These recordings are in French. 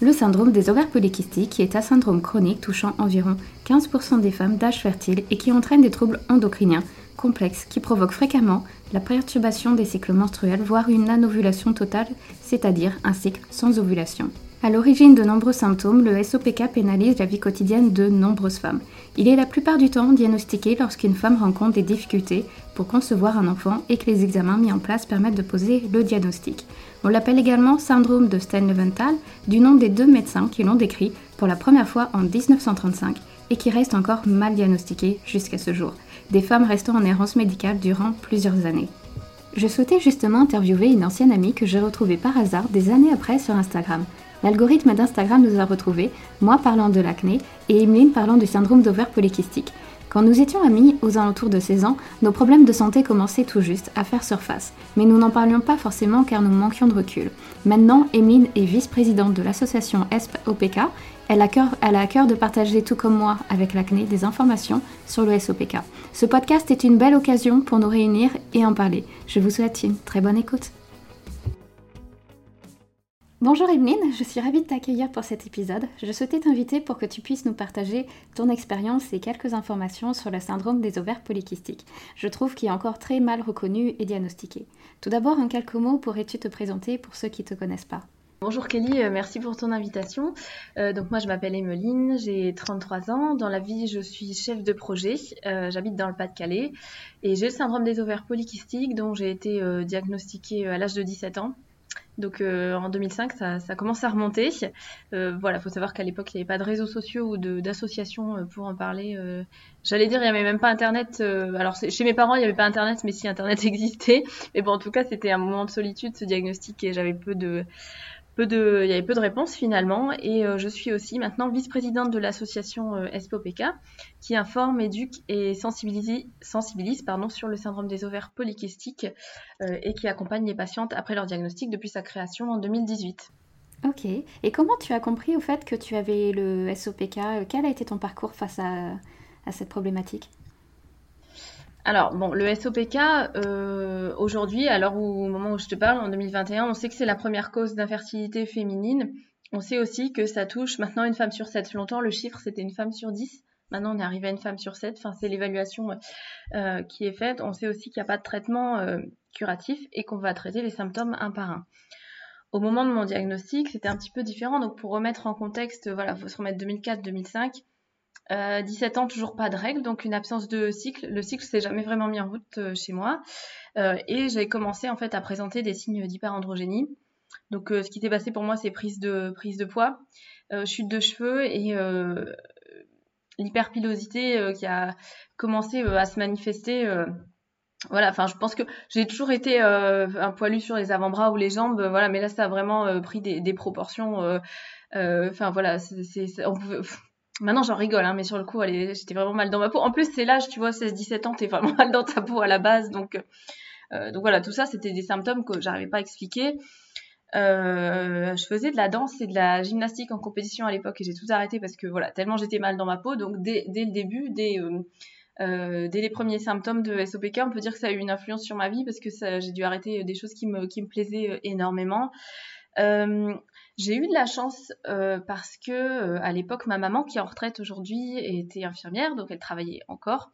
le syndrome des ovaires polykystiques, qui est un syndrome chronique touchant environ 15% des femmes d'âge fertile et qui entraîne des troubles endocriniens complexes qui provoquent fréquemment la perturbation des cycles menstruels, voire une anovulation totale, c'est-à-dire un cycle sans ovulation. À l'origine de nombreux symptômes, le SOPK pénalise la vie quotidienne de nombreuses femmes. Il est la plupart du temps diagnostiqué lorsqu'une femme rencontre des difficultés pour concevoir un enfant et que les examens mis en place permettent de poser le diagnostic. On l'appelle également syndrome de Stein-Leventhal, du nom des deux médecins qui l'ont décrit pour la première fois en 1935 et qui reste encore mal diagnostiqué jusqu'à ce jour, des femmes restant en errance médicale durant plusieurs années. Je souhaitais justement interviewer une ancienne amie que j'ai retrouvée par hasard des années après sur Instagram. L'algorithme d'Instagram nous a retrouvés, moi parlant de l'acné et Emeline parlant du syndrome d'ovaire polykystique. Quand nous étions amis, aux alentours de 16 ans, nos problèmes de santé commençaient tout juste à faire surface, mais nous n'en parlions pas forcément car nous manquions de recul. Maintenant, Emeline est vice-présidente de l'association ESP-OPK. Elle elle a à cœur de partager, tout comme moi, avec l'acné, des informations sur le SOPK. Ce podcast est une belle occasion pour nous réunir et en parler. Je vous souhaite une très bonne écoute. Bonjour Emeline, je suis ravie de t'accueillir pour cet épisode. Je souhaitais t'inviter pour que tu puisses nous partager ton expérience et quelques informations sur le syndrome des ovaires polykystiques. Je trouve qu'il est encore très mal reconnu et diagnostiqué. Tout d'abord, en quelques mots, pourrais-tu te présenter pour ceux qui ne te connaissent pas? Bonjour Kelly, euh, merci pour ton invitation. Euh, donc moi je m'appelle Emeline, j'ai 33 ans. Dans la vie je suis chef de projet, euh, j'habite dans le Pas-de-Calais et j'ai le syndrome des ovaires polykystiques dont j'ai été diagnostiquée à l'âge de 17 ans. Donc euh, en 2005, ça, commence à remonter. Euh, voilà, faut savoir qu'à l'époque, il n'y avait pas de réseaux sociaux ou d'associations euh, pour en parler. Euh. J'allais dire, il n'y avait même pas Internet. alors chez mes parents, il n'y avait pas Internet, mais si Internet existait. Mais bon, en tout cas, c'était un moment de solitude, ce diagnostic, et j'avais peu de il y avait peu de réponses finalement. Et euh, je suis aussi maintenant vice-présidente de l'association euh, SPOPK qui informe, éduque et sensibilise, sensibilise pardon, sur le syndrome des ovaires polykystiques euh, et qui accompagne les patientes après leur diagnostic depuis sa création en 2018. Ok. Et comment tu as compris au fait que tu avais le SOPK Quel a été ton parcours face à cette problématique? Alors, bon, le SOPK, euh, aujourd'hui, l'heure où, au moment où je te parle, en 2021, on sait que c'est la première cause d'infertilité féminine. On sait aussi que ça touche maintenant une femme sur sept. Longtemps, le chiffre, c'était une femme sur dix. Maintenant, on est arrivé à une femme sur sept. Enfin, c'est l'évaluation euh, qui est faite. On sait aussi qu'il n'y a pas de traitement euh, curatif et qu'on va traiter les symptômes un par un. Au moment de mon diagnostic, c'était un petit peu différent. Donc, pour remettre en contexte, voilà, faut se remettre 2004-2005. 17 euh, ans, toujours pas de règles, donc une absence de cycle. Le cycle s'est jamais vraiment mis en route euh, chez moi. Euh, et j'ai commencé en fait à présenter des signes d'hyperandrogénie. Donc ce qui s'est passé pour moi, c'est prise de, prise de poids, chute de cheveux et l'hyperpilosité qui a commencé à se manifester voilà, enfin, je pense que j'ai toujours été un poilu sur les avant-bras ou les jambes, voilà, mais là, ça a vraiment pris des, des proportions. Enfin, voilà, c'est, on pouvait, Maintenant, j'en rigole, hein, mais sur le coup, j'étais vraiment mal dans ma peau. En plus, c'est l'âge, tu vois, 16-17 ans, t'es vraiment mal dans ta peau à la base. Donc, euh, donc voilà, tout ça, c'était des symptômes que j'arrivais pas à expliquer. Euh, je faisais de la danse et de la gymnastique en compétition à l'époque et j'ai tout arrêté parce que voilà, tellement j'étais mal dans ma peau. Donc dès, le début, dès, euh, dès les premiers symptômes de SOPK, on peut dire que ça a eu une influence sur ma vie parce que j'ai dû arrêter des choses qui me, plaisaient énormément. J'ai eu de la chance euh, parce que euh, à l'époque, ma maman, qui est en retraite aujourd'hui, était infirmière, donc elle travaillait encore.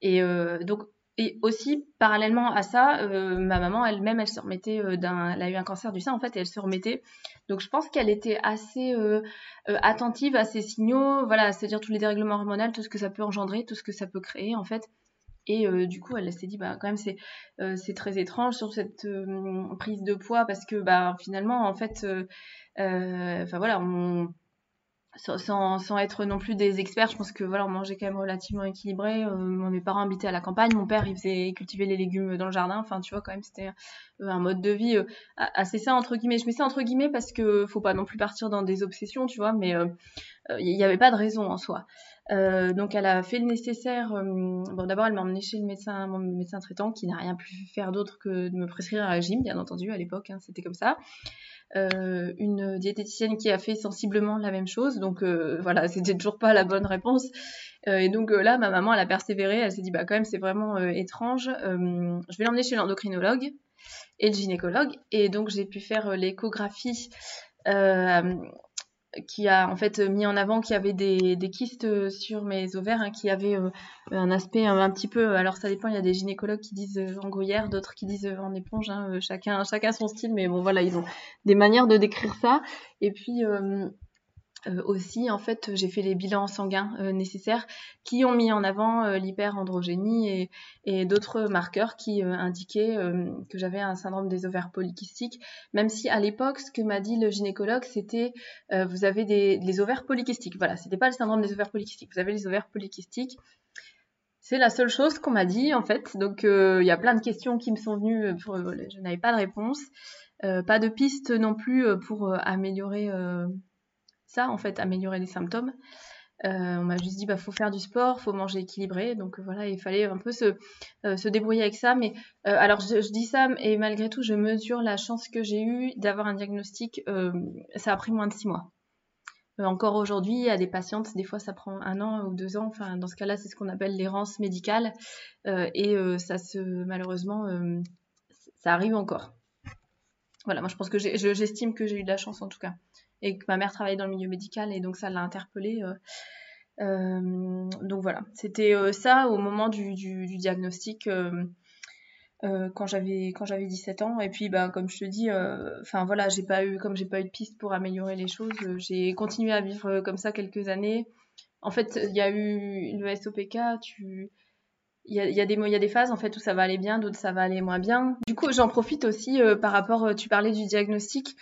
Et donc et aussi, parallèlement à ça, ma maman elle-même, elle se remettait d'un, elle a eu un cancer du sein en fait, et elle se remettait. Donc je pense qu'elle était assez attentive à ces signaux, voilà, c'est-à-dire tous les dérèglements hormonaux, tout ce que ça peut engendrer, tout ce que ça peut créer en fait. Et euh, du coup, elle s'est dit, bah, quand même, c'est euh, très étrange sur cette euh, prise de poids parce que, bah, finalement, en fait, enfin voilà, on, sans, être non plus des experts, je pense que voilà, on mangeait quand même relativement équilibré. Mes parents habitaient à la campagne, mon père il faisait cultiver les légumes dans le jardin. Enfin, tu vois, quand même, c'était un mode de vie assez ça entre guillemets. Je mets ça entre guillemets parce que faut pas non plus partir dans des obsessions, tu vois, mais il n'y avait pas de raison en soi. Donc elle a fait le nécessaire. bon, d'abord elle m'a emmené chez le médecin, mon médecin traitant, qui n'a rien pu faire d'autre que de me prescrire un régime, bien entendu à l'époque, hein, c'était comme ça. Euh, une diététicienne qui a fait sensiblement la même chose. Donc euh, voilà, c'était toujours pas la bonne réponse. Euh, et donc là, ma maman, elle a persévéré. Elle s'est dit, bah quand même, c'est vraiment étrange. je vais l'emmener chez l'endocrinologue et le gynécologue. Et donc j'ai pu faire l'échographie qui a en fait mis en avant qu'il y avait des, des kystes euh, sur mes ovaires, hein, qui avaient euh, un aspect un, petit peu. Alors ça dépend, il y a des gynécologues qui disent euh, en gruyère, d'autres qui disent en éponge. Hein, chacun, chacun son style, mais bon voilà, ils ont des manières de décrire ça. Et puis euh, aussi, en fait, j'ai fait les bilans sanguins euh, nécessaires qui ont mis en avant euh, l'hyperandrogénie et, et d'autres marqueurs qui indiquaient que j'avais un syndrome des ovaires polykystiques. Même si à l'époque, ce que m'a dit le gynécologue, c'était vous avez des les ovaires polykystiques. Voilà, c'était pas le syndrome des ovaires polykystiques. Vous avez les ovaires polykystiques. C'est la seule chose qu'on m'a dit en fait. Donc il y a plein de questions qui me sont venues, pour, je n'avais pas de réponse, pas de piste non plus pour améliorer ça, en fait, améliorer les symptômes. Euh, on m'a juste dit bah faut faire du sport, faut manger équilibré, donc euh, voilà il fallait un peu se, euh, se débrouiller avec ça. Mais alors je, dis ça et malgré tout je mesure la chance que j'ai eue d'avoir un diagnostic. ça a pris moins de six mois. encore aujourd'hui à des patientes des fois ça prend un an ou deux ans. Enfin dans ce cas-là c'est ce qu'on appelle l'errance médicale et ça se malheureusement ça arrive encore. Voilà moi je pense que j'estime que j'ai eu de la chance en tout cas et que ma mère travaillait dans le milieu médical et donc ça l'a interpellée. Euh, euh, donc voilà, c'était euh, ça au moment du, diagnostic. quand j'avais quand j'avais 17 ans et puis bah comme je te dis enfin voilà j'ai pas eu comme j'ai pas eu de piste pour améliorer les choses j'ai continué à vivre comme ça quelques années en fait il y a eu le SOPK tu il y a, des, y a des phases en fait où ça va aller bien, d'autres ça va aller moins bien. Du coup, j'en profite aussi par rapport, tu parlais du diagnostic,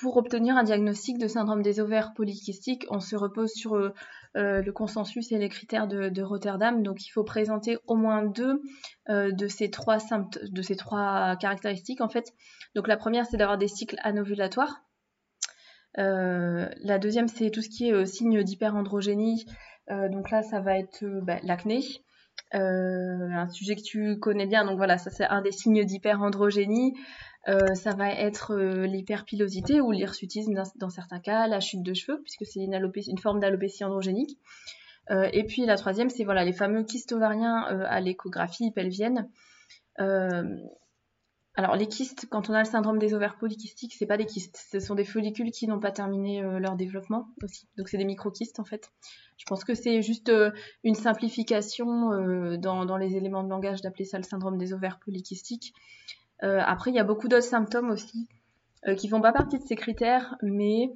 pour obtenir un diagnostic de syndrome des ovaires polykystiques, on se repose sur euh, euh, le consensus et les critères de, Rotterdam. Donc, il faut présenter au moins deux euh, de, ces trois de ces trois caractéristiques, en fait. Donc, la première, c'est d'avoir des cycles anovulatoires. la deuxième, c'est tout ce qui est signe d'hyperandrogénie. donc là, ça va être bah, l'acné. un sujet que tu connais bien, donc voilà, ça c'est un des signes d'hyperandrogénie. Euh, ça va être euh, l'hyperpilosité ou l'hirsutisme dans, certains cas, la chute de cheveux, puisque c'est une, forme d'alopécie androgénique. Euh, et puis la troisième, c'est voilà, les fameux kystes ovariens à l'échographie pelvienne. alors les kystes, quand on a le syndrome des ovaires polykystiques, c'est pas des kystes, ce sont des follicules qui n'ont pas terminé leur développement aussi. Donc c'est des microkystes en fait. Je pense que c'est juste une simplification dans, dans, les éléments de langage d'appeler ça le syndrome des ovaires polykystiques. Euh, après, il y a beaucoup d'autres symptômes aussi euh, qui font pas partie de ces critères, mais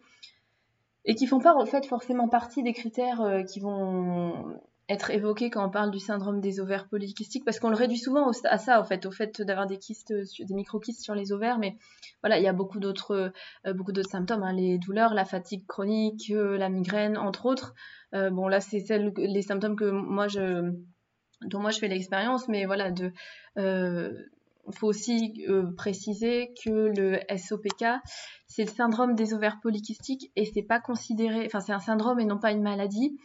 et qui font pas en fait forcément partie des critères euh, qui vont être évoqués quand on parle du syndrome des ovaires polykystiques parce qu'on le réduit souvent à ça en fait au fait d'avoir des kystes des microkystes sur les ovaires mais voilà il y a beaucoup d'autres beaucoup d'autres symptômes hein, les douleurs la fatigue chronique la migraine entre autres. Bon là c'est les symptômes que moi je dont moi je fais l'expérience mais voilà il faut aussi euh, préciser que le SOPK, c'est le syndrome des ovaires polykystiques et c'est pas considéré, enfin c'est un syndrome et non pas une maladie,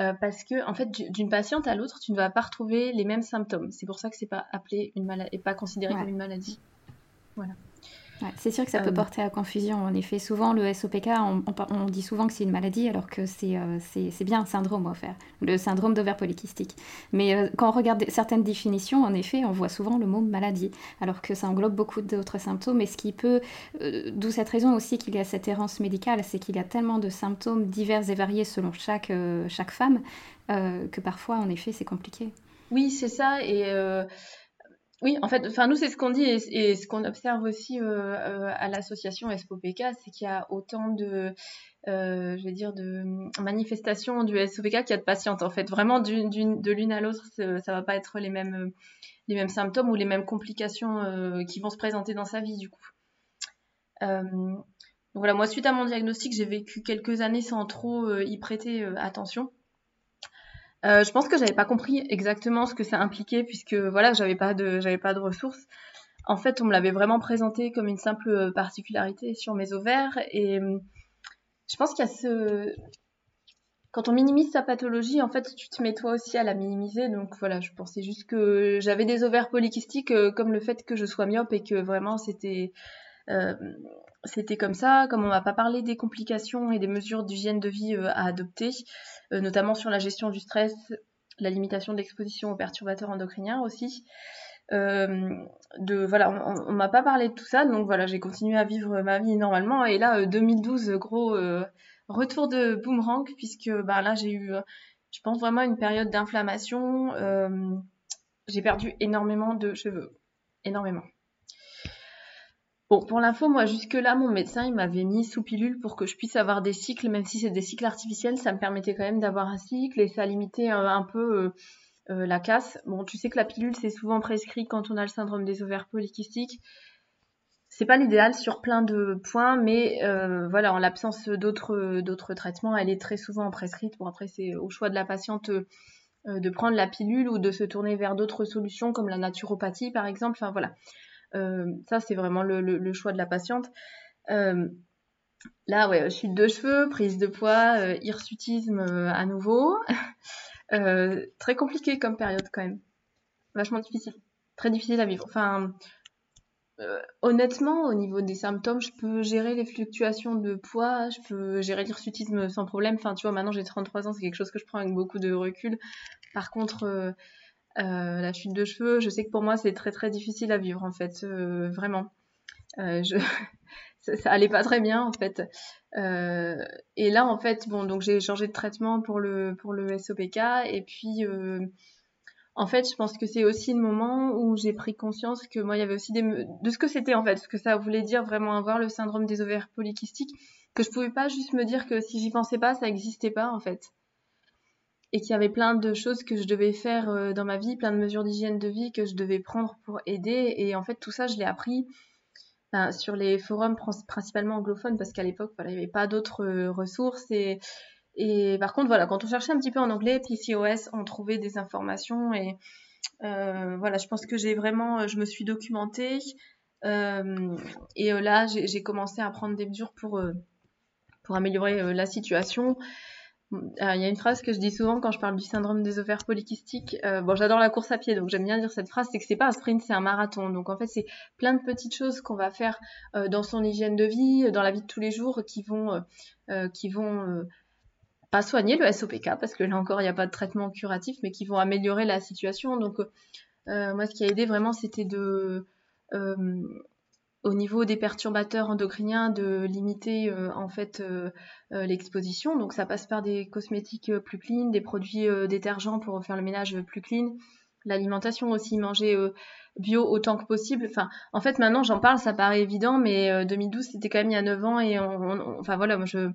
euh, parce que en fait d'une patiente à l'autre, tu ne vas pas retrouver les mêmes symptômes. C'est pour ça que c'est pas appelé une maladie et pas considéré comme une maladie. Voilà c'est sûr que ça peut euh, porter à confusion. En effet, souvent le SOPK, on, dit souvent que c'est une maladie alors que c'est euh, bien un syndrome à faire, le syndrome d'ovaire polykystique. Mais euh, quand on regarde certaines définitions, en effet, on voit souvent le mot maladie, alors que ça englobe beaucoup d'autres symptômes. Et ce qui peut, d'où cette raison aussi qu'il y a cette errance médicale, c'est qu'il y a tellement de symptômes divers et variés selon chaque, chaque femme que parfois, en effet, c'est compliqué. Oui, c'est ça. Et oui, en fait, enfin nous c'est ce qu'on dit et, ce qu'on observe aussi euh, euh, à l'association SPOPK, c'est qu'il y a autant de, euh, je vais dire, de manifestations du SOPK qu'il y a de patientes. En fait, vraiment de l'une à l'autre, ça va pas être les mêmes, les mêmes symptômes ou les mêmes complications qui vont se présenter dans sa vie du coup. voilà, moi, suite à mon diagnostic, j'ai vécu quelques années sans trop y prêter attention. Je pense que j'avais pas compris exactement ce que ça impliquait puisque voilà, j'avais pas de, j'avais pas de ressources. En fait, on me l'avait vraiment présenté comme une simple particularité sur mes ovaires et je pense qu'il y a ce, quand on minimise sa pathologie, en fait, tu te mets toi aussi à la minimiser. Donc voilà, je pensais juste que j'avais des ovaires polykystiques, euh, comme le fait que je sois myope et que vraiment c'était euh, c'était comme ça. Comme on m'a pas parlé des complications et des mesures d'hygiène de vie euh, à adopter, notamment sur la gestion du stress, la limitation de l'exposition aux perturbateurs endocriniens aussi. voilà, on, on m'a pas parlé de tout ça, donc voilà, j'ai continué à vivre ma vie normalement. Et là, 2012, gros retour de boomerang puisque bah, là j'ai eu, je pense vraiment une période d'inflammation. Euh, j'ai perdu énormément de cheveux, énormément. Bon, pour l'info, moi jusque-là, mon médecin il m'avait mis sous pilule pour que je puisse avoir des cycles, même si c'est des cycles artificiels, ça me permettait quand même d'avoir un cycle et ça limitait euh, un peu euh, la casse. Bon, tu sais que la pilule c'est souvent prescrit quand on a le syndrome des ovaires polykystiques c'est pas l'idéal sur plein de points, mais euh, voilà, en l'absence d'autres traitements, elle est très souvent prescrite. Bon après c'est au choix de la patiente euh, de prendre la pilule ou de se tourner vers d'autres solutions comme la naturopathie par exemple. Enfin voilà, euh, ça c'est vraiment le, choix de la patiente. là ouais, chute de cheveux, prise de poids, hirsutisme à nouveau, très compliqué comme période quand même, vachement difficile, très difficile à vivre. Enfin euh, honnêtement, au niveau des symptômes, je peux gérer les fluctuations de poids, je peux gérer l'hirsutisme sans problème. Enfin, tu vois, maintenant j'ai 33 ans, c'est quelque chose que je prends avec beaucoup de recul. Par contre, euh, euh, la chute de cheveux, je sais que pour moi c'est très très difficile à vivre en fait, vraiment. je... ça, allait pas très bien en fait. et là en fait, bon, donc j'ai changé de traitement pour le pour le SOPK et puis en fait, je pense que c'est aussi le moment où j'ai pris conscience que moi, il y avait aussi de ce que c'était en fait, ce que ça voulait dire vraiment avoir le syndrome des ovaires polykystiques, que je pouvais pas juste me dire que si j'y pensais pas, ça n'existait pas en fait, et qu'il y avait plein de choses que je devais faire euh, dans ma vie, plein de mesures d'hygiène de vie que je devais prendre pour aider, et en fait tout ça, je l'ai appris ben, sur les forums principalement anglophones parce qu'à l'époque, voilà, il n'y avait pas d'autres euh, ressources. Et par contre, voilà, quand on cherchait un petit peu en anglais, PCOS, on trouvait des informations. Et euh, voilà, je pense que j'ai vraiment, je me suis documentée. Et là, j'ai commencé à prendre des mesures pour pour améliorer la situation. Il y a une phrase que je dis souvent quand je parle du syndrome des ovaires polykystiques. bon, j'adore la course à pied, donc j'aime bien dire cette phrase, c'est que c'est pas un sprint, c'est un marathon. Donc en fait, c'est plein de petites choses qu'on va faire dans son hygiène de vie, dans la vie de tous les jours, qui vont, qui vont pas soigner le SOPK parce que là encore il n'y a pas de traitement curatif mais qui vont améliorer la situation donc euh, moi ce qui a aidé vraiment c'était de euh, au niveau des perturbateurs endocriniens de limiter euh, en fait l'exposition. Donc ça passe par des cosmétiques plus clean des produits détergents pour faire le ménage plus clean. L'alimentation aussi manger bio autant que possible. Enfin en fait maintenant j'en parle ça paraît évident mais 2012 c'était quand même il y a 9 ans et enfin voilà moi je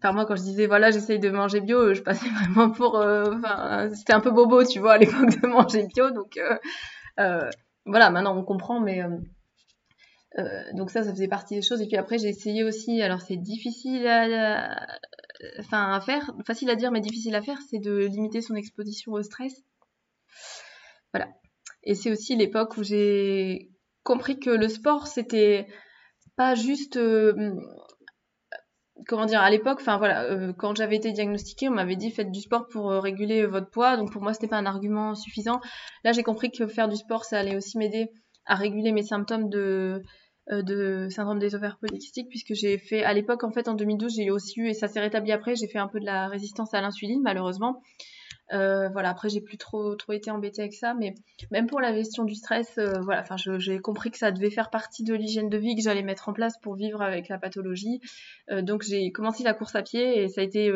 par moi quand je disais voilà j'essaye de manger bio je passais vraiment pour euh, enfin c'était un peu bobo tu vois à l'époque de manger bio. Donc euh, euh, voilà maintenant on comprend mais donc ça ça faisait partie des choses. Et puis après j'ai essayé aussi alors c'est difficile à, faire facile à dire mais difficile à faire c'est de limiter son exposition au stress. Voilà. Et c'est aussi l'époque où j'ai compris que le sport c'était pas juste comment dire à l'époque enfin voilà euh, quand j'avais été diagnostiquée on m'avait dit faites du sport pour euh, réguler votre poids. Donc pour moi c'était pas un argument suffisant. Là j'ai compris que faire du sport ça allait aussi m'aider à réguler mes symptômes de euh, syndrome des ovaires polykystiques puisque j'ai fait à l'époque en fait en 2012 j'ai aussi eu et ça s'est rétabli après j'ai fait un peu de la résistance à l'insuline malheureusement euh, voilà, après j'ai plus trop trop été embêtée avec ça, mais même pour la gestion du stress, euh, voilà, enfin j'ai compris que ça devait faire partie de l'hygiène de vie que j'allais mettre en place pour vivre avec la pathologie. Donc j'ai commencé la course à pied et ça a été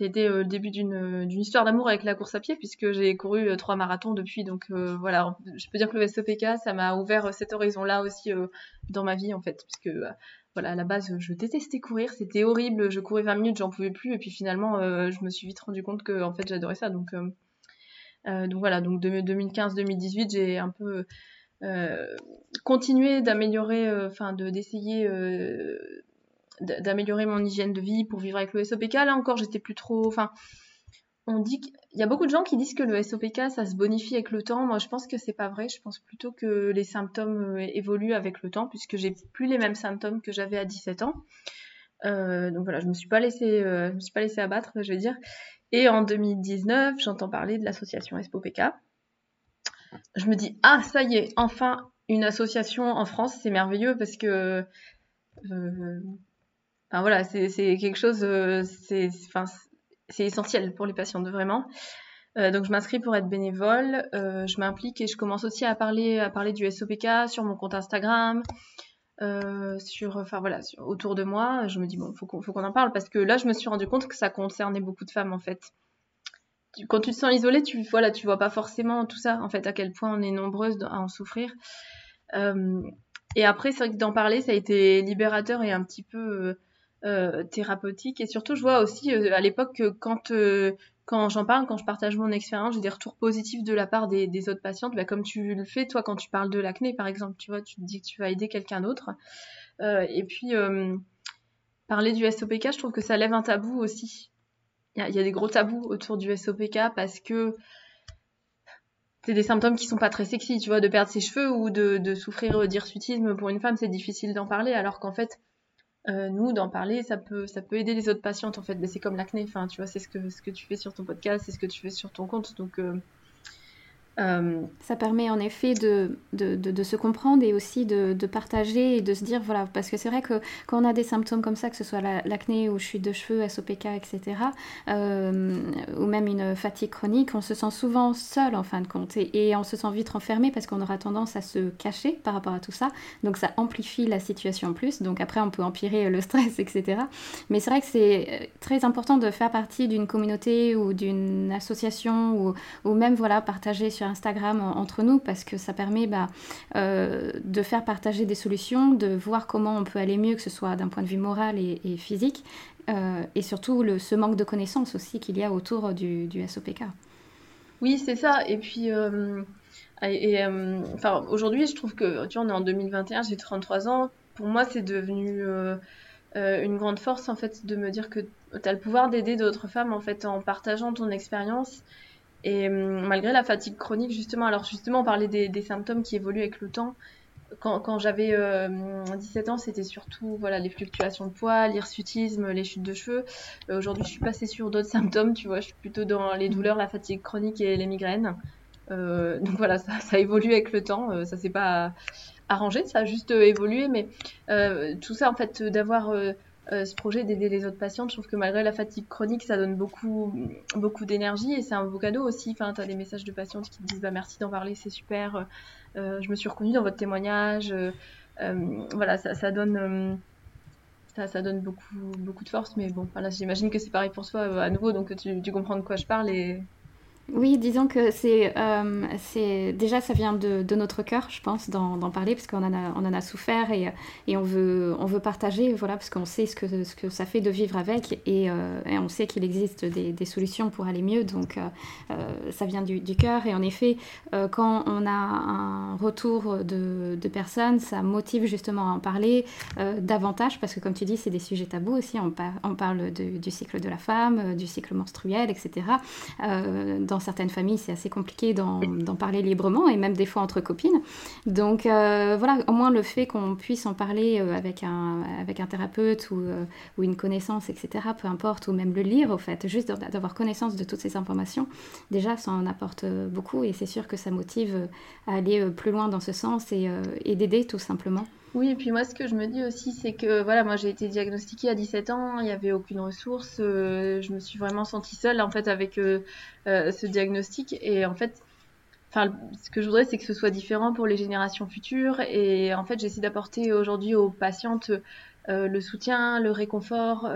a été le début d'une histoire d'amour avec la course à pied puisque j'ai couru trois marathons depuis. Donc voilà, je peux dire que le SOPK, ça m'a ouvert cet horizon-là aussi dans ma vie en fait, puisque voilà, à la base, je détestais courir, c'était horrible, je courais 20 minutes, j'en pouvais plus, et puis finalement, euh, je me suis vite rendu compte que, en fait, j'adorais ça. Donc, euh, euh, donc voilà, donc 2015-2018, j'ai un peu continuer d'améliorer, enfin de d'essayer d'améliorer mon hygiène de vie pour vivre avec le SOPK. Là encore, j'étais plus trop. Enfin, on dit qu'il y a beaucoup de gens qui disent que le SOPK, ça se bonifie avec le temps. Moi, je pense que c'est pas vrai. Je pense plutôt que les symptômes euh, évoluent avec le temps, puisque j'ai plus les mêmes symptômes que j'avais à 17 ans. Euh, donc voilà, je me suis pas laissée, euh, je me suis pas laissée abattre, je veux dire. Et en 2019, j'entends parler de l'association SOPK. Je me dis ah ça y est, enfin une association en France, c'est merveilleux parce que Enfin voilà, c'est quelque chose, euh, c'est essentiel pour les patients, vraiment. Euh, donc je m'inscris pour être bénévole, euh, je m'implique et je commence aussi à parler, à parler du SOPK sur mon compte Instagram, sur, enfin voilà, autour de moi. Je me dis bon, faut qu'on, faut qu'on en parle parce que là je me suis rendu compte que ça concernait beaucoup de femmes en fait. quand tu te sens isolée, tu voilà, tu vois pas forcément tout ça en fait, à quel point on est nombreuses à en souffrir. et après c'est vrai que d'en parler, ça a été libérateur et un petit peu euh, thérapeutique. Et surtout, je vois aussi euh, à l'époque que quand, euh, quand j'en parle, quand je partage mon expérience, j'ai des retours positifs de la part des, des autres patientes, bah, comme tu le fais, toi, quand tu parles de l'acné, par exemple, tu vois, tu te dis que tu vas aider quelqu'un d'autre. et puis, parler du SOPK, je trouve que ça lève un tabou aussi. Il y, y, a des gros tabous autour du SOPK parce que c'est des symptômes qui sont pas très sexy, tu vois, de perdre ses cheveux ou de, de souffrir d'hirsutisme pour une femme, c'est difficile d'en parler, alors qu'en fait, euh, nous d'en parler ça peut ça peut aider les autres patientes en fait. Mais c'est comme l'acné enfin tu vois c'est ce que ce que tu fais sur ton podcast c'est ce que tu fais sur ton compte. Donc euh, ça permet en effet de, se comprendre et aussi de, partager et de se dire, voilà, parce que c'est vrai que quand on a des symptômes comme ça, que ce soit l'acné ou chute de cheveux, SOPK, etc., euh, ou même une fatigue chronique, on se sent souvent seul en fin de compte et, et on se sent vite renfermé parce qu'on aura tendance à se cacher par rapport à tout ça. Donc ça amplifie la situation en plus. Donc après, on peut empirer le stress, etc. Mais c'est vrai que c'est euh, très important de faire partie d'une communauté ou d'une association ou, ou même voilà, partager sur Instagram entre nous parce que ça permet bah, euh, de faire partager des solutions, de voir comment on peut aller mieux, que ce soit d'un point de vue moral et, physique, euh, et surtout ce manque de connaissances aussi qu'il y a autour du, SOPK. Oui, c'est ça. Et puis, euh, aujourd'hui, je trouve que, tu vois, on est en 2021, j'ai 33 ans. Pour moi, c'est devenu une grande force, en fait, de me dire que tu as le pouvoir d'aider d'autres femmes, en fait, en partageant ton expérience et hum, malgré la fatigue chronique, justement, alors justement, on parlait des, symptômes qui évoluent avec le temps. Quand, quand j'avais 17 euh, ans, c'était surtout voilà, les fluctuations de poids, l'hirsutisme, les chutes de cheveux. Euh, aujourd'hui, je suis passée sur d'autres symptômes, tu vois, je suis plutôt dans les douleurs, la fatigue chronique et les migraines. Euh, donc voilà, ça, ça évolue avec le temps, ça s'est pas arrangé, ça a juste évolué, mais tout ça, en fait, d'avoir euh, ce projet d'aider les autres patients. Je trouve que malgré la fatigue chronique, ça donne beaucoup, beaucoup d'énergie et c'est un beau cadeau aussi. Enfin, tu as des messages de patientes qui te disent bah, merci d'en parler, c'est super. Euh, je me suis reconnue dans votre témoignage. Euh, voilà, ça, donne. ça, ça, donne beaucoup, beaucoup de force, mais bon, voilà, j'imagine que c'est pareil pour toi à nouveau, donc tu, tu comprends de quoi je parle et, oui, disons que c'est, euh, c'est déjà ça vient de, notre cœur, je pense, d'en, parler parce qu'on en a, on en a souffert et, on veut, on veut partager, voilà, parce qu'on sait ce que, ça fait de vivre avec et, euh, on sait qu'il existe des, solutions pour aller mieux, donc euh, ça vient du, cœur et en effet, quand on a un retour de, personnes, ça motive justement à en parler davantage parce que comme tu dis, c'est des sujets tabous aussi. On, on parle du cycle de la femme, du cycle menstruel, etc. certaines familles, c'est assez compliqué d'en parler librement et même des fois entre copines. Donc euh, voilà, au moins le fait qu'on puisse en parler euh, avec un, avec un thérapeute ou, euh, ou, une connaissance, etc., peu importe, ou même le lire, au fait, juste d'avoir connaissance de toutes ces informations, déjà, ça en apporte beaucoup et c'est sûr que ça motive à aller plus loin dans ce sens et, et d'aider tout simplement. Oui, et puis moi, ce que je me dis aussi, c'est que voilà, moi j'ai été diagnostiquée à 17 ans, il n'y avait aucune ressource, euh, je me suis vraiment sentie seule en fait avec euh, euh, ce diagnostic. Et en fait, enfin, ce que je voudrais, c'est que ce soit différent pour les générations futures. Et en fait, j'essaie d'apporter aujourd'hui aux patientes le soutien, le réconfort,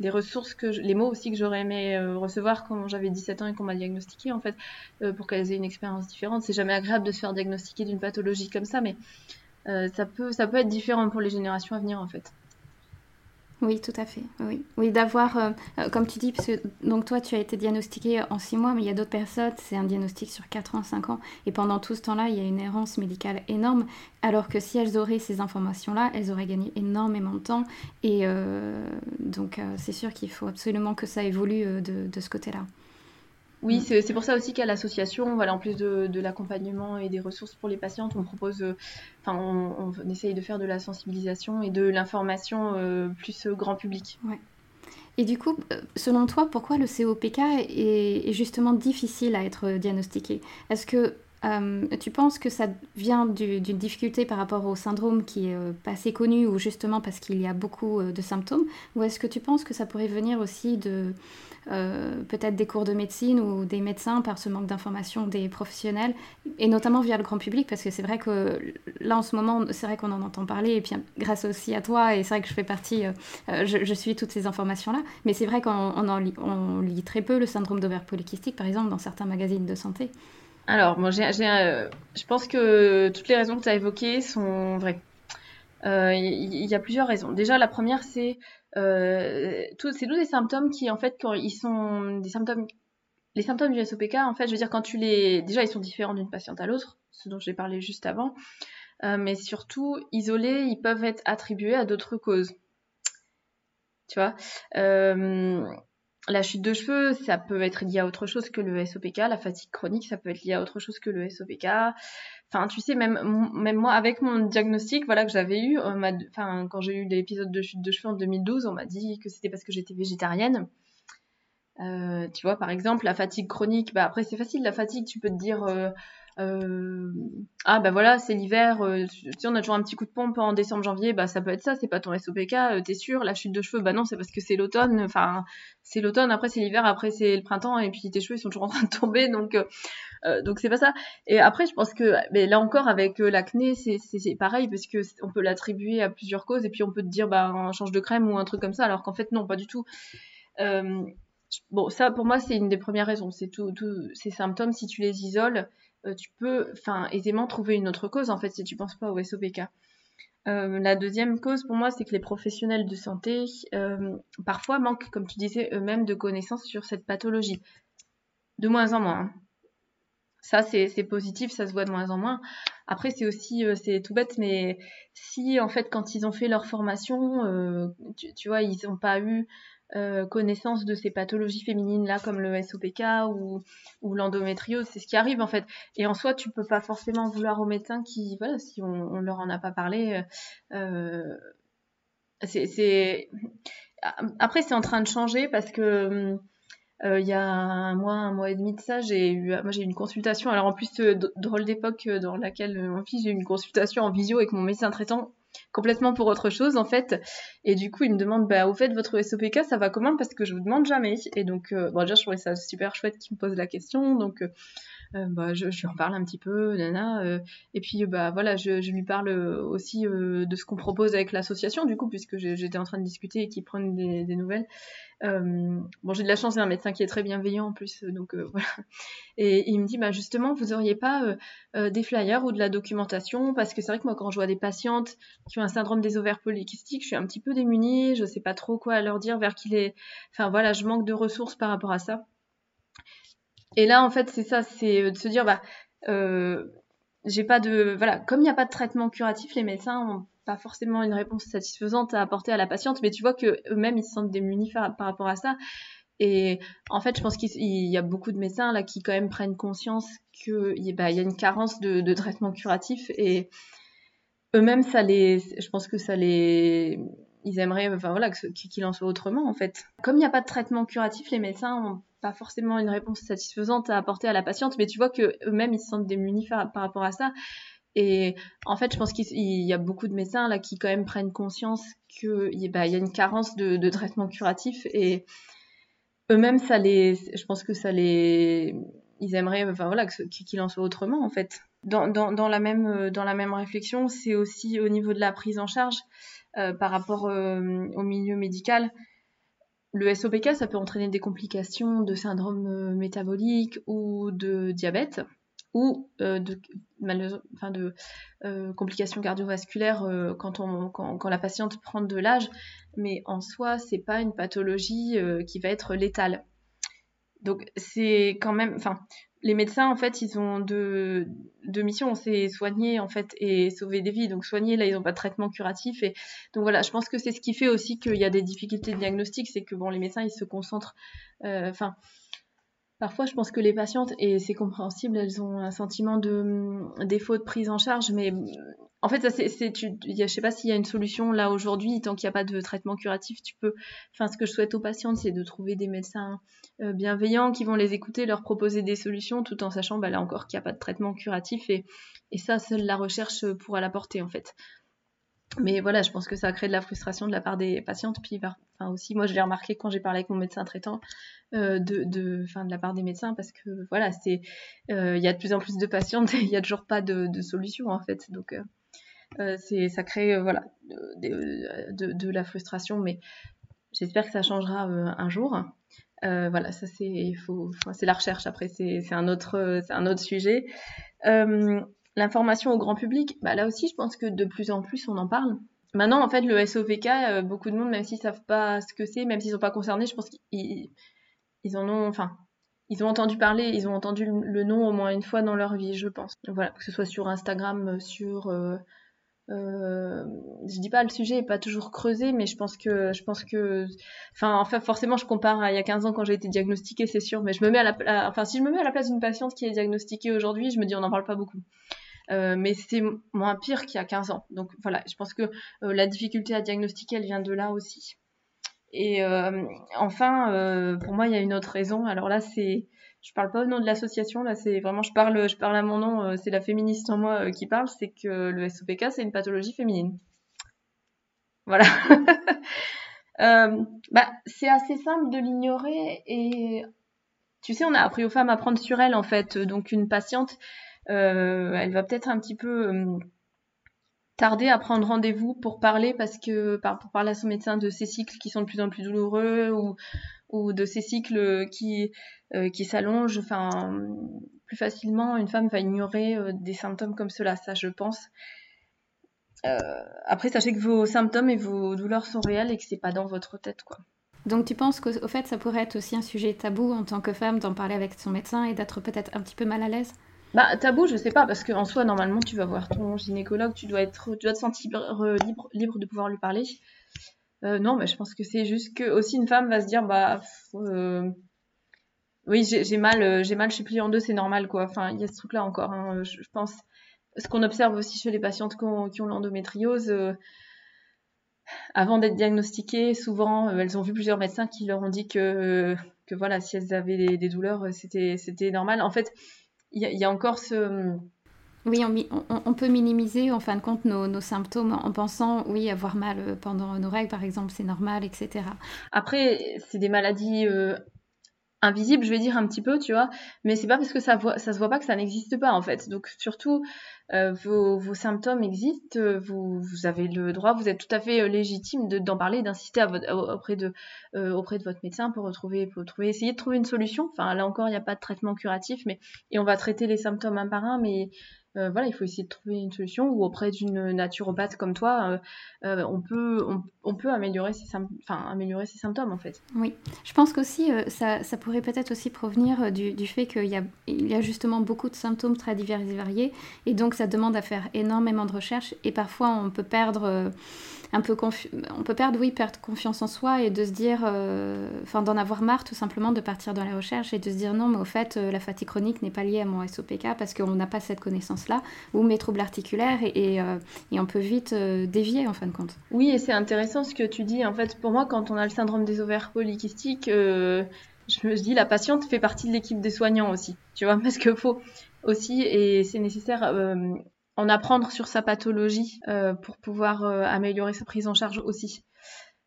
les ressources, que les mots aussi que j'aurais aimé recevoir quand j'avais 17 ans et qu'on m'a diagnostiquée en fait, pour qu'elles aient une expérience différente. C'est jamais agréable de se faire diagnostiquer d'une pathologie comme ça, mais euh, ça, peut, ça peut être différent pour les générations à venir en fait. Oui, tout à fait. Oui, oui d'avoir, euh, euh, comme tu dis, parce que donc toi, tu as été diagnostiqué en 6 mois, mais il y a d'autres personnes, c'est un diagnostic sur 4 ans, 5 ans, et pendant tout ce temps-là, il y a une errance médicale énorme, alors que si elles auraient ces informations-là, elles auraient gagné énormément de temps, et donc c'est sûr qu'il faut absolument que ça évolue de ce côté-là. Oui, mm. c'est pour ça aussi qu'à l'association, voilà, en plus de, de l'accompagnement et des ressources pour les patientes, on propose, euh, enfin, on, on, essaye de faire de la sensibilisation et de l'information euh, plus grand public. Ouais. Et du coup, euh, selon toi, pourquoi le COPK est, est justement difficile à être diagnostiqué? Est-ce que euh, tu penses que ça vient d'une difficulté par rapport au syndrome qui est euh, assez connu ou justement parce qu'il y a beaucoup euh, de symptômes? Ou est-ce que tu penses que ça pourrait venir aussi de peut-être des cours de médecine ou des médecins par ce manque d'information des professionnels et notamment via le grand public? Parce que c'est vrai que là en ce moment, c'est vrai qu'on en entend parler et puis grâce aussi à toi, et c'est vrai que je fais partie, je, suis toutes ces informations-là, mais c'est vrai qu'on on lit, lit très peu le syndrome d'ovaire polykystique par exemple dans certains magazines de santé. Alors, moi, j'ai, euh, je pense que toutes les raisons que tu as évoquées sont vraies. Il euh, y, a plusieurs raisons. Déjà, la première, c'est euh, tous des symptômes qui, en fait, quand ils sont des symptômes, les symptômes du SOPK, en fait, je veux dire, quand tu les, déjà, ils sont différents d'une patiente à l'autre, ce dont j'ai parlé juste avant, euh, mais surtout, isolés, ils peuvent être attribués à d'autres causes. Tu vois? La chute de cheveux, ça peut être lié à autre chose que le SOPK. La fatigue chronique, ça peut être lié à autre chose que le SOPK. Enfin, tu sais, même, moi, avec mon diagnostic, voilà, que j'avais eu, enfin, quand j'ai eu l'épisode de chute de cheveux en 2012, on m'a dit que c'était parce que j'étais végétarienne. Euh, tu vois, par exemple, la fatigue chronique, bah après, c'est facile, la fatigue, tu peux te dire, euh, euh, ah bah voilà, c'est l'hiver, euh, sais, on a toujours un petit coup de pompe en décembre, janvier, bah ça peut être ça, c'est pas ton SOPK, euh, t'es sûr, la chute de cheveux, bah non, c'est parce que c'est l'automne, enfin c'est l'automne, après c'est l'hiver, après c'est le printemps, et puis tes cheveux ils sont toujours en train de tomber, donc donc c'est pas ça. Et après je pense que mais là encore avec l'acné c'est pareil parce que on peut l'attribuer à plusieurs causes et puis on peut te dire bah on change de crème ou un truc comme ça, alors qu'en fait non, pas du tout. bon ça pour moi c'est une des premières raisons, c'est tout ces symptômes si tu les isoles euh, tu peux aisément trouver une autre cause en fait si tu penses pas au SOPK. Euh, la deuxième cause pour moi, c'est que les professionnels de santé euh, parfois manquent, comme tu disais, eux-mêmes de connaissances sur cette pathologie. De moins en moins. Hein. Ça, c'est positif, ça se voit de moins en moins. Après, c'est aussi, c'est tout bête, mais si en fait, quand ils ont fait leur formation, tu, vois, ils n'ont pas eu euh, connaissance de ces pathologies féminines là comme le SOPK ou, l'endométriose, c'est ce qui arrive en fait. Et en soi, tu peux pas forcément vouloir aux médecins qui, voilà, si on, on leur en a pas parlé, euh, c'est après c'est en train de changer parce que euh, il y a un mois, un mois et demi de ça, j'ai eu, moi j'ai eu une consultation. Alors en plus, drôle d'époque dans laquelle mon fils j'ai eu une consultation en visio avec mon médecin traitant complètement pour autre chose en fait. Et du coup, il me demande bah au fait votre SOPK ça va comment? Parce que je vous demande jamais. Et donc euh, bon déjà je trouvais ça super chouette qu'il me pose la question donc euh, euh, bah, je, lui en parle un petit peu, nana. Et puis bah voilà, je, lui parle aussi de ce qu'on propose avec l'association du coup puisque j'étais en train de discuter et qu'il prennent des, des, nouvelles. Euh, bon, j'ai de la chance, j'ai un médecin qui est très bienveillant en plus, donc voilà. Et, il me dit, bah justement, vous auriez pas des flyers ou de la documentation? Parce que c'est vrai que moi, quand je vois des patientes qui ont un syndrome des ovaires polykystiques, je suis un petit peu démunie, je sais pas trop quoi leur dire, vers qui les. Enfin voilà, je manque de ressources par rapport à ça. Et là, en fait, c'est ça, c'est de se dire, bah, euh, j'ai pas de, voilà, comme il n'y a pas de traitement curatif, les médecins ont pas forcément une réponse satisfaisante à apporter à la patiente, mais tu vois que eux-mêmes ils se sentent démunis par, rapport à ça. Et en fait, je pense qu'il y a beaucoup de médecins là qui quand même prennent conscience qu'il bah, y a une carence de, traitement curatif et eux-mêmes, ça les, je pense que ça les, ils aimeraient, enfin voilà, qu'il en soit autrement en fait. Comme il n'y a pas de traitement curatif, les médecins ont pas forcément une réponse satisfaisante à apporter à la patiente, mais tu vois que eux-mêmes ils se sentent démunis par, rapport à ça. Et en fait, je pense qu'il y a beaucoup de médecins là qui quand même prennent conscience qu'il bah, y a une carence de, de traitement curatif et eux-mêmes, ça les, je pense que ça les, ils aimeraient, enfin voilà, qu'il en soit autrement en fait. Dans, la même dans la même réflexion, c'est aussi au niveau de la prise en charge euh, par rapport euh, au milieu médical. Le SOPK, ça peut entraîner des complications de syndrome euh, métabolique ou de diabète. Ou de, enfin de complications cardiovasculaires quand, on, quand, la patiente prend de l'âge, mais en soi, c'est pas une pathologie qui va être létale. Donc c'est quand même, enfin, les médecins, en fait, ils ont deux, deux missions, c'est soigner, en fait, et sauver des vies. Donc, soigner, là, ils n'ont pas de traitement curatif. Et donc, voilà, je pense que c'est ce qui fait aussi qu'il y a des difficultés de diagnostic, c'est que, bon, les médecins, ils se concentrent, euh, enfin, Parfois, je pense que les patientes, et c'est compréhensible, elles ont un sentiment de hum, défaut de prise en charge, mais en fait, ça, c'est, tu, je sais pas s'il y a une solution là aujourd'hui, tant qu'il n'y a pas de traitement curatif, tu peux. Enfin, ce que je souhaite aux patientes, c'est de trouver des médecins euh, bienveillants qui vont les écouter, leur proposer des solutions, tout en sachant, bah, là encore, qu'il n'y a pas de traitement curatif, et, et ça, seule la recherche pourra l'apporter en fait. Mais voilà, je pense que ça crée de la frustration de la part des patientes. Puis, moi, je l'ai remarqué quand j'ai parlé avec mon médecin traitant, euh, de, de, de la part des médecins, parce que voilà, c'est, euh, il y a de plus en plus de patientes et il n'y a toujours pas de, solution en fait. Donc, euh, c'est, ça crée voilà de, la frustration, mais j'espère que ça changera un jour. voilà, ça c'est, il faut, c'est la recherche. Après, c'est, c'est un autre, c'est un autre sujet. L'information au grand public, bah là aussi, je pense que de plus en plus, on en parle. Maintenant, en fait, le SOVK, euh, beaucoup de monde, même s'ils savent pas ce que c'est, même s'ils sont pas concernés, je pense qu'ils ils en ont, enfin, ils ont entendu parler, ils ont entendu le nom au moins une fois dans leur vie, je pense. Voilà, que ce soit sur Instagram, sur, euh, euh, je dis pas le sujet est pas toujours creusé, mais je pense que, je pense que, enfin, forcément, je compare à il y a 15 ans quand j'ai été diagnostiquée, c'est sûr, mais je me mets à la, enfin, si je me mets à la place d'une patiente qui est diagnostiquée aujourd'hui, je me dis on n'en parle pas beaucoup. Euh, mais c'est moins pire qu'il y a 15 ans. Donc voilà, je pense que euh, la difficulté à diagnostiquer, elle vient de là aussi. Et euh, enfin, pour moi, il y a une autre raison. Alors là, c'est, je parle pas au nom de l'association. Là, c'est vraiment, je parle, je parle à mon nom. c'est la féministe en moi qui parle. C'est que le SOPK, c'est une pathologie féminine. Voilà. bah, c'est assez simple de l'ignorer et tu sais, on a appris aux femmes à prendre sur elles en fait. Donc une patiente, elle va peut-être un petit peu euh, tarder à prendre rendez-vous pour parler parce que pour parler à son médecin de ses cycles qui sont de plus en plus douloureux ou, ou de ses cycles qui euh, qui s'allongent. Enfin plus facilement une femme va ignorer des symptômes comme cela ça je pense. Après sachez que vos symptômes et vos douleurs sont réels et que c'est pas dans votre tête quoi. Donc tu penses qu'au fait ça pourrait être aussi un sujet tabou en tant que femme d'en parler avec son médecin et d'être peut-être un petit peu mal à l'aise? Bah, tabou, je sais pas, parce qu'en soi, normalement, tu vas voir ton gynécologue, tu dois, être, tu dois te sentir libre, libre de pouvoir lui parler. Euh, non, mais je pense que c'est juste que aussi une femme va se dire, bah, euh, oui, j'ai mal, euh, j'ai mal, je suis pliée en deux, c'est normal, quoi. Enfin, il y a ce truc-là encore, hein, je, pense. Ce qu'on observe aussi chez les patientes qui ont, l'endométriose, avant d'être diagnostiquées, souvent, elles ont vu plusieurs médecins qui leur ont dit que, que voilà, si elles avaient des, des douleurs, c'était, c'était normal. En fait, il y, a encore ce... Oui, on, on, peut minimiser en fin de compte nos, nos, symptômes en pensant, oui, avoir mal euh, pendant nos règles, par exemple, c'est normal, etc. Après, c'est des maladies euh, invisibles, je vais dire un petit peu, tu vois, mais c'est pas parce que ça, voit, ça se voit pas que ça n'existe pas, en fait. Donc, surtout, euh, vos, vos, symptômes existent, vous, vous, avez le droit, vous êtes tout à fait légitime d'en parler, d'insister auprès, de, auprès de votre médecin pour retrouver, pour trouver, essayer de trouver une solution. Enfin, là encore, il n'y a pas de traitement curatif, mais et on va traiter les symptômes un par un, mais euh, voilà, il faut essayer de trouver une solution ou auprès d'une naturopathe comme toi, euh, euh, on, peut, on, peut améliorer ses, symptômes en fait. Oui, je pense qu'aussi ça, ça, pourrait peut-être aussi provenir du, du fait qu'il y, a, il y a justement beaucoup de symptômes très divers et variés et donc ça demande à faire énormément de recherches et parfois on peut perdre un peu on peut perdre oui perdre confiance en soi et de se dire euh, enfin d'en avoir marre tout simplement de partir dans la recherche et de se dire non mais au fait euh, la fatigue chronique n'est pas liée à mon SOPK parce qu'on n'a pas cette connaissance là ou mes troubles articulaires et, euh, et, on peut vite dévier en fin de compte. Oui et c'est intéressant ce que tu dis en fait pour moi quand on a le syndrome des ovaires polykystiques je me dis la patiente fait partie de l'équipe des soignants aussi tu vois parce que faut aussi et c'est nécessaire en apprendre sur sa pathologie euh, pour pouvoir euh, améliorer sa prise en charge aussi.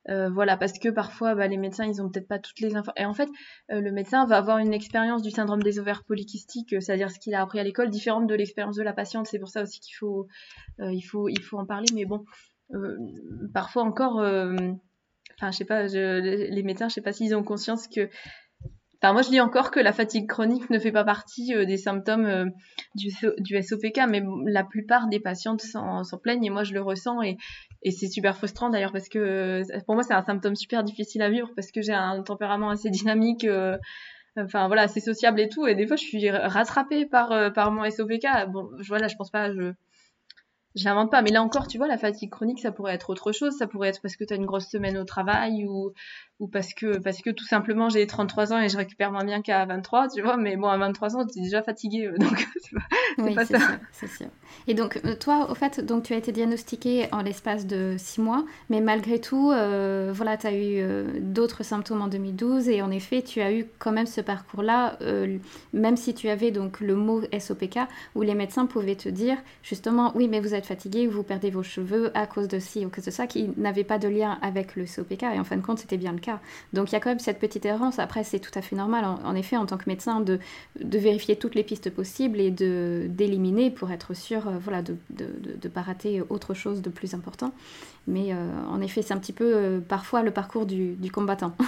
Euh, voilà, parce que parfois, bah, les médecins, ils ont peut-être pas toutes les infos. Et en fait, le médecin va avoir une expérience du syndrome des ovaires polykystiques, c'est-à-dire ce qu'il a appris à l'école, différente de l'expérience de la patiente. C'est pour ça aussi qu'il faut, en parler. Mais bon, parfois encore, enfin, je sais pas, les médecins, je sais pas s'ils ont conscience que Enfin, moi, je dis encore que la fatigue chronique ne fait pas partie euh, des symptômes euh, du, SOPK, mais la plupart des patientes s'en plaignent et moi, je le ressens et, c'est super frustrant d'ailleurs parce que euh, pour moi, c'est un symptôme super difficile à vivre parce que j'ai un tempérament assez dynamique, enfin voilà, assez sociable et tout, et des fois, je suis rattrapée par, par mon SOPK. Bon, voilà, je pense pas, je je l'invente pas. Mais là encore, tu vois, la fatigue chronique, ça pourrait être autre chose. Ça pourrait être parce que tu as une grosse semaine au travail ou, ou parce que, parce que tout simplement j'ai 33 ans et je récupère moins bien qu'à 23, tu vois. Mais bon, à 23 ans, tu es déjà fatigué. Euh, donc, c'est pas, ça. C'est sûr. Et donc, euh, toi, au fait, donc tu as été diagnostiqué en l'espace de 6 mois. Mais malgré tout, euh, voilà, tu as eu d'autres symptômes en 2012. Et en effet, tu as eu quand même ce parcours-là, même si tu avais donc le mot SOPK, où les médecins pouvaient te dire justement, oui, mais vous êtes fatigué, vous perdez vos cheveux à cause de ci ou à cause de ça, qui n'avait pas de lien avec le SOPK. Et en fin de compte, c'était bien le Donc il y a quand même cette petite errance. Après, c'est tout à fait normal, en, effet, en tant que médecin, de, vérifier toutes les pistes possibles et d'éliminer pour être sûr euh, voilà, de ne pas rater autre chose de plus important. Mais euh, en effet, c'est un petit peu euh, parfois le parcours du, combattant.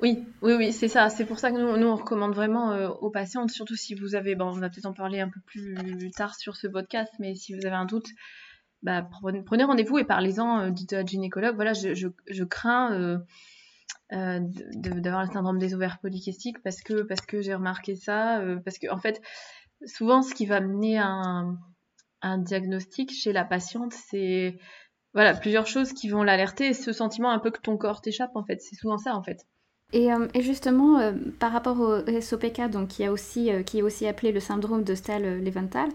Oui, oui, oui, c'est ça. C'est pour ça que nous, nous on recommande vraiment aux patientes, surtout si vous avez, bon, on va peut-être en parler un peu plus tard sur ce podcast, mais si vous avez un doute, bah, prenez, rendez-vous et parlez-en, euh, dites à gynécologue, voilà, je, je, crains euh, d'avoir le syndrome des ovaires polykystiques parce que, parce que j'ai remarqué ça, euh, parce que en fait, souvent ce qui va mener à un, un diagnostic chez la patiente, c'est voilà, plusieurs choses qui vont l'alerter ce sentiment un peu que ton corps t'échappe en fait, c'est souvent ça en fait. Et, euh, et, justement, par rapport au SOPK, donc, qui, a aussi, qui est aussi appelé le syndrome de Stahl-Leventhal,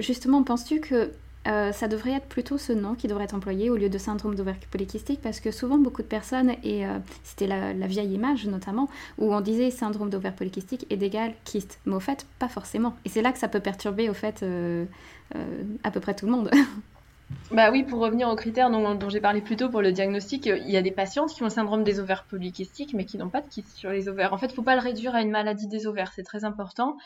justement, penses-tu que euh, ça devrait être plutôt ce nom qui devrait être employé au lieu de syndrome d'ovaire polycystique parce que souvent beaucoup de personnes, et euh, c'était la, vieille image notamment, où on disait syndrome d'ovaire polycystique est égal kyste, mais au fait pas forcément. Et c'est là que ça peut perturber au fait euh, à peu près tout le monde. Bah oui, pour revenir aux critères dont, dont j'ai parlé plus tôt pour le diagnostic, il y a des patientes qui ont le syndrome des ovaires polykystiques mais qui n'ont pas de kyste sur les ovaires. En fait, il ne faut pas le réduire à une maladie des ovaires, c'est très important.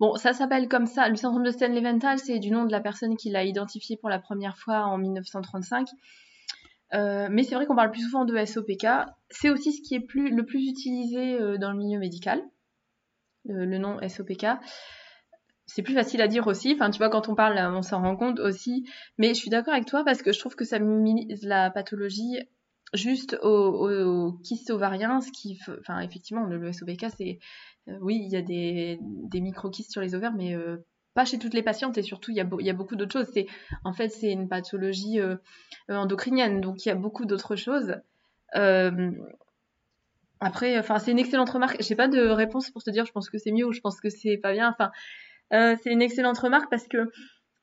Bon, ça s'appelle comme ça. Le syndrome de Stanley-Vental, c'est du nom de la personne qui l'a identifié pour la première fois en 1935. Euh, mais c'est vrai qu'on parle plus souvent de SOPK. C'est aussi ce qui est le plus utilisé euh, dans le milieu médical, le, nom SOPK. C'est plus facile à dire aussi. Enfin, tu vois, quand on parle, on s'en rend compte aussi. Mais je suis d'accord avec toi parce que je trouve que ça minimise la pathologie juste au, au, ovarien, qui, enfin, effectivement, le, SOPK, c'est oui, il y a des, des sur les ovaires, mais euh, pas chez toutes les patientes et surtout il y a, beaucoup d'autres choses. En fait c'est une pathologie euh, endocrinienne, donc il y a beaucoup d'autres choses. après, c'est une excellente remarque. J'ai pas de réponse pour te dire. Je pense que c'est mieux ou je pense que c'est pas bien. C'est une excellente remarque parce que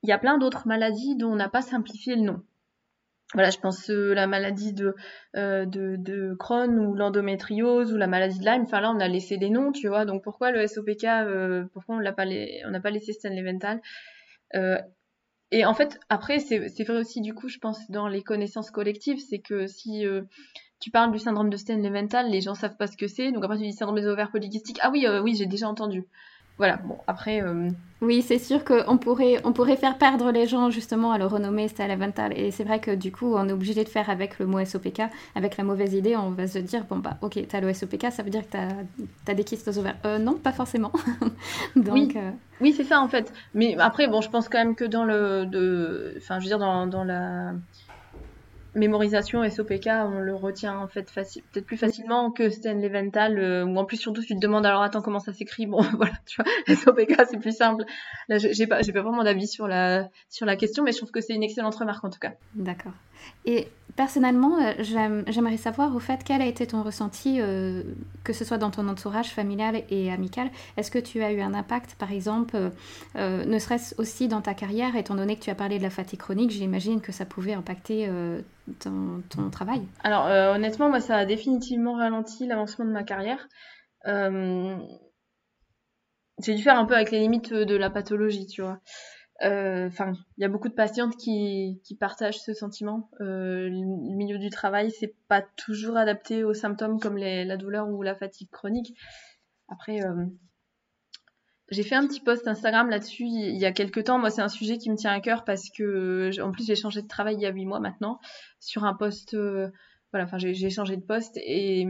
il y a plein d'autres maladies dont on n'a pas simplifié le nom voilà, je pense euh, la maladie de, euh, de, de, Crohn ou l'endométriose ou la maladie de Lyme. Enfin là, on a laissé des noms, tu vois. Donc pourquoi le SOPK euh, Pourquoi on l'a pas on n'a pas laissé Stanley Vental euh, Et en fait, après, c'est vrai aussi du coup, je pense dans les connaissances collectives, c'est que si tu parles du syndrome de Stanley Vental, les gens savent pas ce que c'est. Donc après, tu dis syndrome des ovaires polykystiques. Ah oui, oui, j'ai déjà entendu voilà, bon, après. Euh, oui, c'est sûr qu'on pourrait, on pourrait faire perdre les gens justement à le renommer Style Avental. Et c'est vrai que du coup, on est obligé de faire avec le mot SOPK. Avec la mauvaise idée, on va se dire bon, bah, ok, t'as le SOPK, ça veut dire que t'as as des kystes ovaires. Euh, non, pas forcément. Donc, oui, euh, oui c'est ça en fait. Mais après, bon, je pense quand même que dans le. Enfin, je veux dire, dans, dans la mémorisation SOPK, on le retient en fait peut-être plus facilement que Stanley Vental, euh, ou en plus surtout tu te demandes alors attends comment ça s'écrit, bon voilà, tu vois, SOPK c'est plus simple. Là j'ai pas, pas vraiment d'avis sur la, sur la question, mais je trouve que c'est une excellente remarque en tout cas. D'accord. Et personnellement, euh, j'aimerais savoir au fait quel a été ton ressenti, euh, que ce soit dans ton entourage familial et amical? Est-ce que tu as eu un impact, par exemple, ne serait-ce aussi dans ta carrière, étant donné que tu as parlé de la fatigue chronique, j'imagine que ça pouvait impacter ton, travail Alors honnêtement, moi, ça a définitivement ralenti l'avancement de ma carrière. J'ai dû faire un peu avec les limites de la pathologie, tu vois. Euh, enfin, il y a beaucoup de patientes qui, partagent ce sentiment. Euh, le milieu du travail, c'est pas toujours adapté aux symptômes comme la douleur ou la fatigue chronique. Après, euh, j'ai fait un petit post Instagram là-dessus il y a quelques temps. Moi, c'est un sujet qui me tient à cœur parce que, en plus, j'ai changé de travail il y a huit mois maintenant sur un poste voilà, enfin j'ai changé de poste et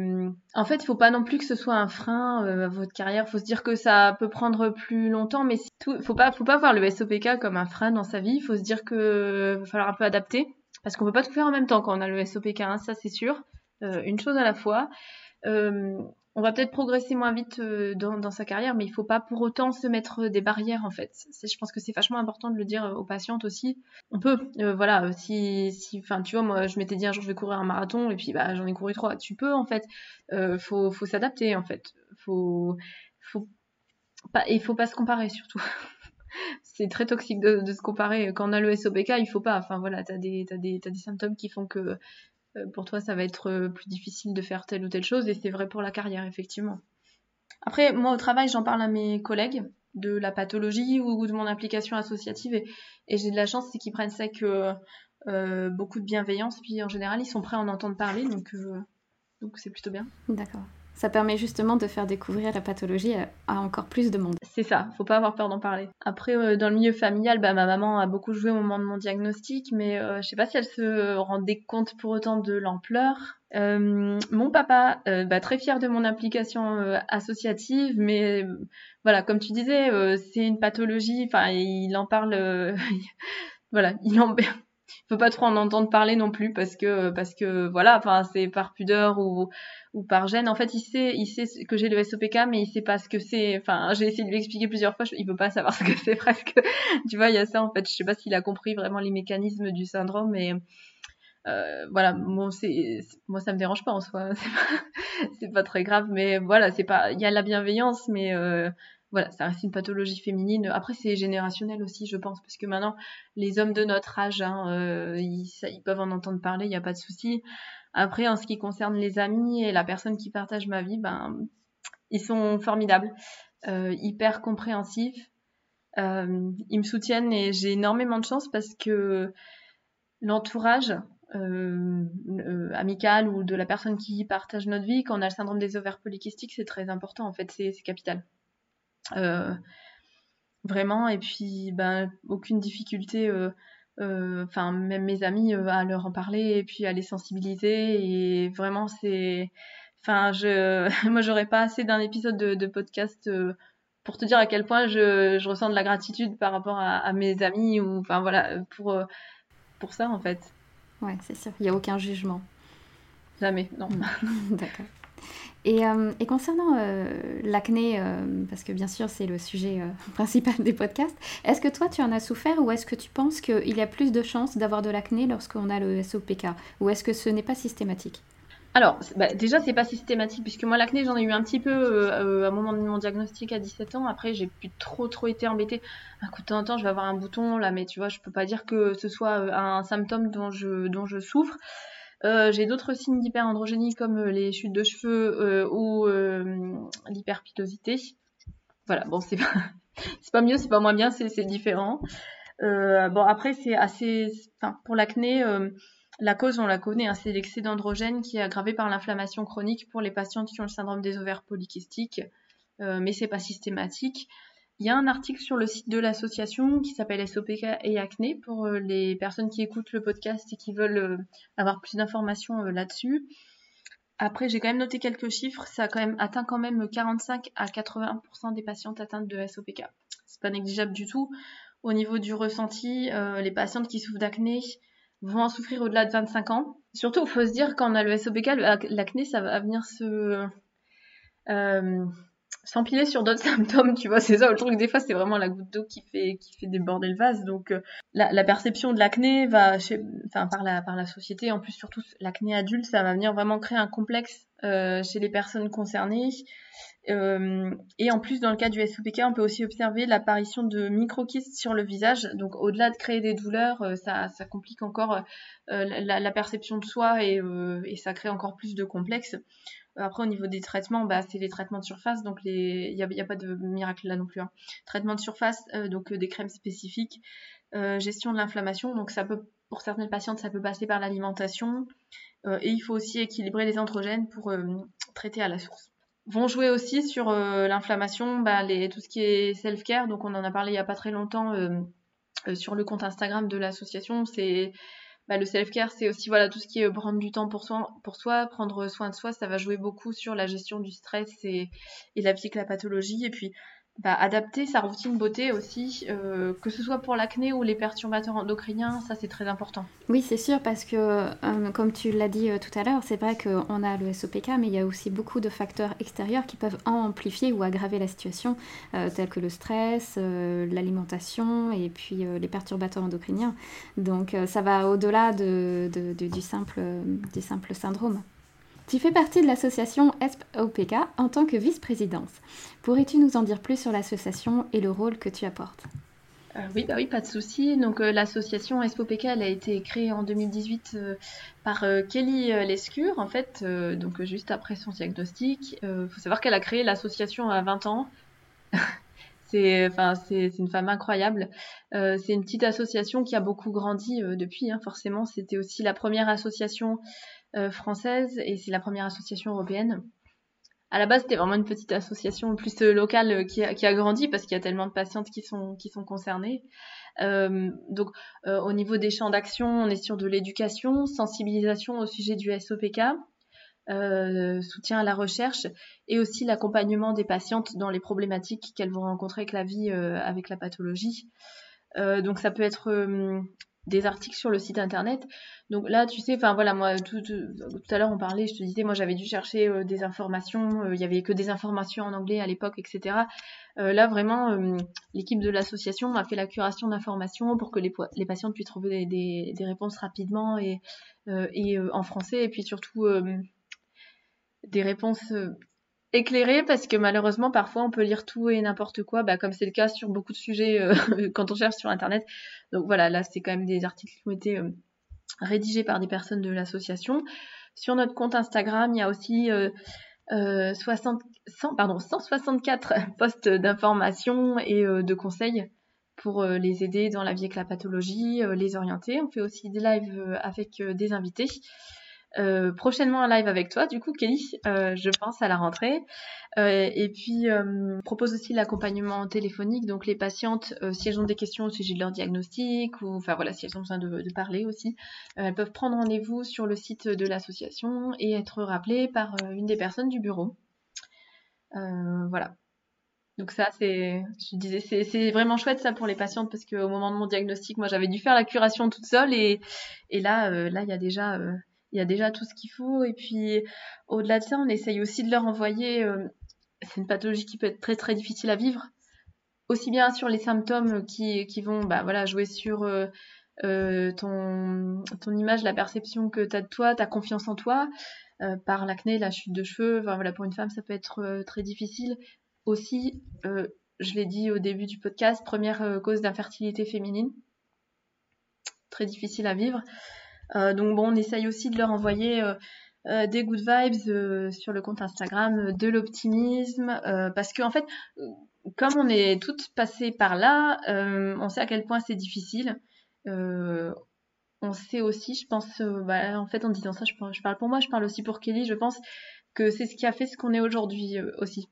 en fait, il faut pas non plus que ce soit un frein à votre carrière. Il faut se dire que ça peut prendre plus longtemps, mais tout, faut pas, faut pas voir le SOPK comme un frein dans sa vie. Il faut se dire que va falloir un peu adapter parce qu'on peut pas tout faire en même temps quand on a le SOPK, hein, ça c'est sûr. une chose à la fois. Euh, on va peut-être progresser moins vite euh, dans, sa carrière, mais il faut pas pour autant se mettre des barrières en fait. Je pense que c'est vachement important de le dire aux patientes aussi. On peut, euh, voilà, si, si, enfin, tu vois, moi, je m'étais dit un jour je vais courir un marathon et puis bah j'en ai couru trois. Tu peux en fait. Euh, faut, s'adapter en fait. Faut, faut pas, faut pas se comparer surtout. c'est très toxique de, se comparer. Quand on a le SOPK, il faut pas. Enfin voilà, t'as des, as des, as des symptômes qui font que euh, pour toi, ça va être euh, plus difficile de faire telle ou telle chose, et c'est vrai pour la carrière, effectivement. Après, moi, au travail, j'en parle à mes collègues de la pathologie ou de mon implication associative, et, j'ai de la chance, c'est qu'ils prennent ça que euh, beaucoup de bienveillance, puis en général, ils sont prêts à en entendre parler, donc donc c'est plutôt bien. D'accord. Ça permet justement de faire découvrir la pathologie à encore plus de monde. C'est ça, faut pas avoir peur d'en parler. Après, euh, dans le milieu familial, bah, ma maman a beaucoup joué au moment de mon diagnostic, mais euh, je sais pas si elle se rendait compte pour autant de l'ampleur. Euh, mon papa, bah, très fier de mon implication associative, mais voilà, comme tu disais, c'est une pathologie. Enfin, il en parle. voilà, il en faut pas trop en entendre parler non plus parce que parce que voilà c'est par pudeur ou ou par gêne. En fait il sait il sait que j'ai le SOPK mais il sait pas ce que c'est. Enfin j'ai essayé de lui expliquer plusieurs fois il peut pas savoir ce que c'est presque tu vois il y a ça en fait. Je sais pas s'il a compris vraiment les mécanismes du syndrome mais euh, voilà. Moi c'est moi ça me dérange pas en soi. C'est pas pas très grave mais voilà c'est pas il y a la bienveillance mais euh, voilà, ça reste une pathologie féminine. Après, c'est générationnel aussi, je pense, parce que maintenant, les hommes de notre âge, hein, euh, ils, peuvent en entendre parler, il n'y a pas de souci. Après, en ce qui concerne les amis et la personne qui partage ma vie, ben, ils sont formidables, euh, hyper compréhensifs. Euh, ils me soutiennent et j'ai énormément de chance parce que l'entourage amical ou de la personne qui partage notre vie, quand on a le syndrome des ovaires polykystiques, c'est très important en fait, c'est capital. Euh, vraiment, et puis ben, aucune difficulté, euh, euh, enfin même mes amis à leur en parler et puis à les sensibiliser. Et vraiment, c'est. Enfin, je, moi, j'aurais pas assez d'un épisode de, podcast pour te dire à quel point je, je, ressens de la gratitude par rapport à, mes amis ou enfin voilà pour pour ça en fait. Ouais, c'est sûr. Il n'y a aucun jugement. Jamais, non. D'accord. Euh, et, concernant euh, l'acné, euh, parce que bien sûr c'est le sujet principal des podcasts, est-ce que toi tu en as souffert ou est-ce que tu penses qu'il y a plus de chances d'avoir de l'acné lorsqu'on a le SOPK Ou est-ce que ce n'est pas systématique? Alors, bah, déjà, c'est pas systématique, puisque moi, l'acné, j'en ai eu un petit peu à un moment de mon diagnostic à 17 ans. Après, j'ai plus trop, trop été embêtée. Un coup de temps en temps, je vais avoir un bouton, là, mais tu vois, je peux pas dire que ce soit un symptôme dont je, dont je souffre. Euh, j'ai d'autres signes d'hyperandrogénie comme euh, les chutes de cheveux euh, ou l'hyperpilosité. Voilà, bon, c'est pas, c'est pas mieux, c'est pas moins bien, c'est, différent. bon, après, c'est assez. Enfin, pour l'acné, la cause, on la connaît, hein, c'est l'excès d'androgène qui est aggravé par l'inflammation chronique pour les patientes qui ont le syndrome des ovaires polykystiques. mais c'est pas systématique. Il y a un article sur le site de l'association qui s'appelle SOPK et acné pour euh, les personnes qui écoutent le podcast et qui veulent euh, avoir plus d'informations euh, là-dessus. Après, j'ai quand même noté quelques chiffres. Ça a quand même atteint quand même 45 à 80% des patientes atteintes de SOPK. C'est pas négligeable du tout. Au niveau du ressenti, les patientes qui souffrent d'acné vont en souffrir au-delà de 25 ans. Surtout, il faut se dire quand on a le SOPK, l'acné, ça va venir se s'empiler sur d'autres symptômes, tu vois, c'est ça le truc des fois c'est vraiment la goutte d'eau qui fait qui fait déborder le vase. Donc euh, la, perception de l'acné va chez, enfin par la par la société, en plus surtout l'acné adulte, ça va venir vraiment créer un complexe euh, chez les personnes concernées. Euh, et en plus, dans le cas du SOPK, on peut aussi observer l'apparition de microkystes sur le visage. Donc, au-delà de créer des douleurs, ça, ça, complique encore la, perception de soi et, ça crée encore plus de complexes. Après, au niveau des traitements, bah, c'est les traitements de surface, donc il n'y a, pas de miracle là non plus. Hein. Traitement de surface, euh, donc euh, des crèmes spécifiques, euh, gestion de l'inflammation, donc ça peut, pour certaines patientes, ça peut passer par l'alimentation, et il faut aussi équilibrer les androgènes pour traiter à la source. Vont jouer aussi sur l'inflammation, bah, tout ce qui est self-care, donc on en a parlé il n'y a pas très longtemps sur le compte Instagram de l'association, c'est bah, le self-care, c'est aussi voilà tout ce qui est prendre du temps pour soi, pour soi, prendre soin de soi, ça va jouer beaucoup sur la gestion du stress et, et la pathologie. Et puis bah, adapter sa routine beauté aussi, euh, que ce soit pour l'acné ou les perturbateurs endocriniens, ça c'est très important. Oui, c'est sûr, parce que euh, comme tu l'as dit euh, tout à l'heure, c'est vrai qu'on a le SOPK, mais il y a aussi beaucoup de facteurs extérieurs qui peuvent amplifier ou aggraver la situation, tels que le stress, l'alimentation et puis les perturbateurs endocriniens. Donc ça va au-delà de, du, simple, du simple syndrome. Tu fais partie de l'association SOPK en tant que vice-présidence. Pourrais-tu nous en dire plus sur l'association et le rôle que tu apportes? Euh, oui, bah oui, pas de souci. Donc euh, l'association elle a été créée en 2018 euh, par Kelly Lescure, en fait, donc juste après son diagnostic. Il faut savoir qu'elle a créé l'association à 20 ans. c'est, une femme incroyable. c'est une petite association qui a beaucoup grandi depuis. Hein, forcément, c'était aussi la première association euh, française et c'est la première association européenne. À la base, c'était vraiment une petite association plus euh, locale euh, qui a, grandi parce qu'il y a tellement de patientes qui sont, concernées. Donc, au niveau des champs d'action, on est sur de l'éducation, sensibilisation au sujet du SOPK, soutien à la recherche et aussi l'accompagnement des patientes dans les problématiques qu'elles vont rencontrer avec la vie, avec la pathologie. Donc ça peut être des articles sur le site internet. Donc là, tu sais, enfin voilà, moi, tout, à l'heure on parlait, je te disais, moi j'avais dû chercher euh, des informations, euh, il y avait que des informations en anglais à l'époque, etc. Euh, là, vraiment, l'équipe de l'association a fait la curation d'informations pour que les, patients puissent trouver des, réponses rapidement et en français, et puis surtout des réponses éclairé parce que malheureusement parfois on peut lire tout et n'importe quoi, bah, comme c'est le cas sur beaucoup de sujets euh, quand on cherche sur internet. Donc voilà, là c'est quand même des articles qui ont été euh, rédigés par des personnes de l'association. Sur notre compte Instagram, il y a aussi euh, 60, euh, pardon, 164 posts d'informations et de conseils pour les aider dans la vie avec la pathologie, les orienter. On fait aussi des lives avec des invités. Euh, prochainement un live avec toi, du coup, Kelly, euh, je pense à la rentrée. Euh, et puis, propose aussi l'accompagnement téléphonique. Donc, les patientes, si elles ont des questions au sujet de leur diagnostic, ou enfin voilà, si elles ont besoin de, de parler aussi, elles peuvent prendre rendez-vous sur le site de l'association et être rappelées par une des personnes du bureau. voilà. Donc ça, c'est, je disais, c'est vraiment chouette ça pour les patientes parce qu'au moment de mon diagnostic, moi, j'avais dû faire la curation toute seule et, et là, là, il y a déjà il y a déjà tout ce qu'il faut. Et puis, au-delà de ça, on essaye aussi de leur envoyer. Euh, c'est une pathologie qui peut être très très difficile à vivre, aussi bien sur les symptômes qui, vont bah, voilà, jouer sur euh, euh, ton, ton image, la perception que tu as de toi, ta confiance en toi, par l'acné, la chute de cheveux. Enfin, voilà, pour une femme, ça peut être très difficile. Aussi, je l'ai dit au début du podcast, première cause d'infertilité féminine, très difficile à vivre. Euh, donc bon, on essaye aussi de leur envoyer euh, euh, des good vibes sur le compte Instagram, de l'optimisme, parce qu'en en fait, comme on est toutes passées par là, on sait à quel point c'est difficile. on sait aussi, je pense, bah, en fait, en disant ça, je, je, parle pour moi, je parle aussi pour Kelly, je pense que c'est ce qui a fait ce qu'on est aujourd'hui aussi.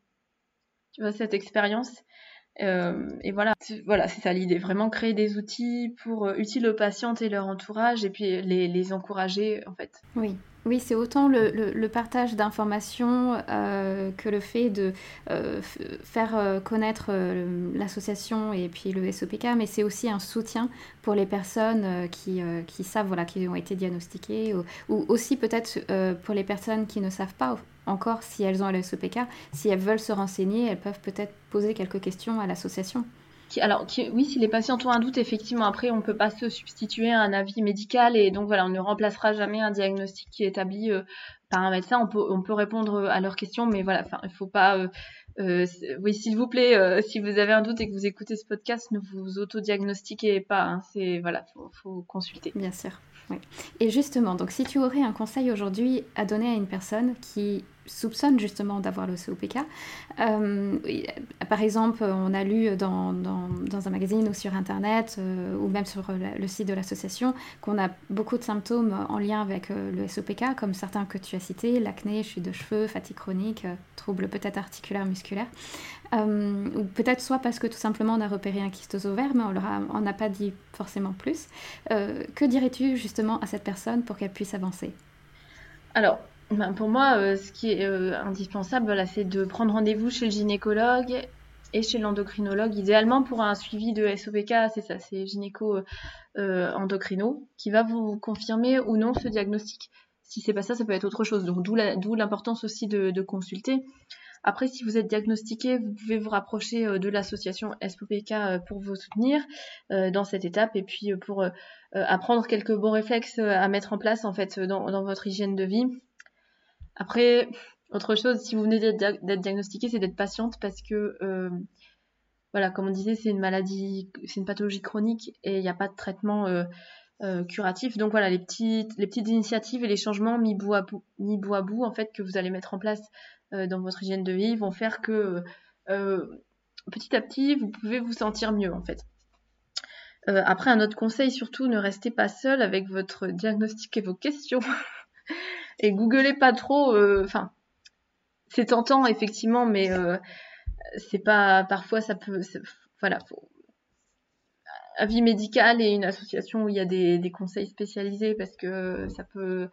Tu vois, cette expérience. Euh, et voilà, voilà, c'est ça l'idée, vraiment créer des outils pour euh, utiles aux patientes et leur entourage, et puis les, encourager en fait. Oui, oui, c'est autant le, partage d'informations euh, que le fait de faire connaître l'association et puis le SOPK, mais c'est aussi un soutien pour les personnes qui, savent, voilà, qui ont été diagnostiquées, ou aussi peut-être pour les personnes qui ne savent pas encore si elles ont le SOPK, si elles veulent se renseigner, elles peuvent peut-être poser quelques questions à l'association. Alors oui, si les patients ont un doute, effectivement, après, on ne peut pas se substituer à un avis médical et donc voilà, on ne remplacera jamais un diagnostic qui est établi euh, par un médecin. On peut, on peut répondre à leurs questions, mais voilà, il ne faut pas. Euh, euh, oui, s'il vous plaît, si vous avez un doute et que vous écoutez ce podcast, ne vous autodiagnostiquez pas. Hein, c'est voilà, faut, faut consulter. Bien sûr. Oui. Et justement, donc si tu aurais un conseil aujourd'hui à donner à une personne qui soupçonnent justement d'avoir le COPK. Euh, par exemple, on a lu dans, dans, un magazine ou sur Internet ou même sur le, site de l'association qu'on a beaucoup de symptômes en lien avec le SOPK, comme certains que tu as cités, l'acné, chute de cheveux, fatigue chronique, troubles peut-être articulaires, musculaires. ou peut-être soit parce que tout simplement on a repéré un kyste mais on n'a pas dit forcément plus. que dirais-tu justement à cette personne pour qu'elle puisse avancer? Alors, ben, pour moi, euh, ce qui est euh, indispensable, c'est de prendre rendez-vous chez le gynécologue et chez l'endocrinologue, idéalement pour un suivi de SOPK, c'est ça, c'est gynéco euh, endocrino, qui va vous confirmer ou non ce diagnostic. Si c'est pas ça, ça peut être autre chose. Donc d'où l'importance aussi de, de, consulter. Après, si vous êtes diagnostiqué, vous pouvez vous rapprocher de l'association SOPK pour vous soutenir dans cette étape et puis pour apprendre quelques bons réflexes à mettre en place en fait dans, dans votre hygiène de vie après, autre chose, si vous venez d'être diagnostiqué, c'est d'être patiente parce que, euh, voilà, comme on disait, c'est une maladie, c'est une pathologie chronique et il n'y a pas de traitement euh, euh, curatif. Donc voilà, les petites, les petites initiatives et les changements mis bout à bout, mis bout, à bout en fait, que vous allez mettre en place dans votre hygiène de vie vont faire que petit à petit, vous pouvez vous sentir mieux en fait. après, un autre conseil, surtout, ne restez pas seul avec votre diagnostic et vos questions. et googlez pas trop. Euh, enfin, c'est tentant effectivement, mais euh, c'est pas. Parfois, ça peut. Voilà. Faut, avis médical et une association où il y a des, conseils spécialisés parce que ça peut.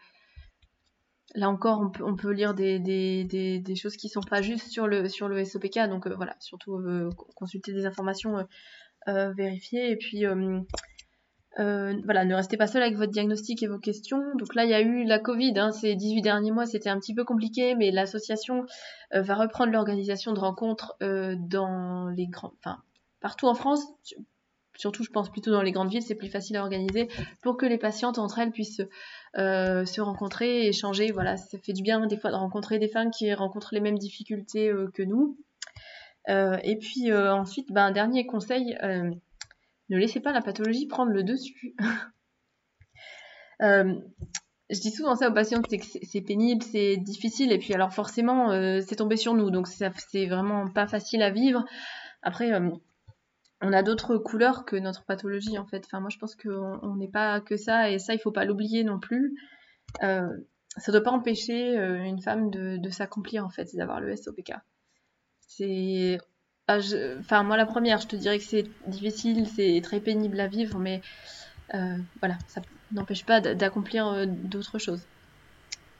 Là encore, on peut, lire des, choses qui sont pas justes sur le, SOPK. Donc euh, voilà, surtout consulter des informations vérifiées. Et puis euh, voilà, ne restez pas seul avec votre diagnostic et vos questions. Donc là, il y a eu la Covid, hein, ces 18 derniers mois, c'était un petit peu compliqué, mais l'association euh, va reprendre l'organisation de rencontres euh, dans les grands, enfin partout en France. Surtout, je pense plutôt dans les grandes villes, c'est plus facile à organiser pour que les patientes entre elles puissent se rencontrer, échanger. Voilà, ça fait du bien des fois de rencontrer des femmes qui rencontrent les mêmes difficultés que nous. et puis ensuite, ben, un dernier conseil ne laissez pas la pathologie prendre le dessus. Euh, je dis souvent ça aux patients, c'est que c'est pénible, c'est difficile, et puis alors forcément, euh, c'est tombé sur nous, donc c'est vraiment pas facile à vivre. Après, euh, on a d'autres couleurs que notre pathologie, en fait. Enfin, moi, je pense qu'on n'est pas que ça, et ça, il faut pas l'oublier non plus. ça ne doit pas empêcher une femme de, de s'accomplir, en fait, d'avoir le SOPK. Ah, enfin, moi, la première, je te dirais que c'est difficile, c'est très pénible à vivre, mais euh, voilà, ça n'empêche pas d'accomplir euh, d'autres choses.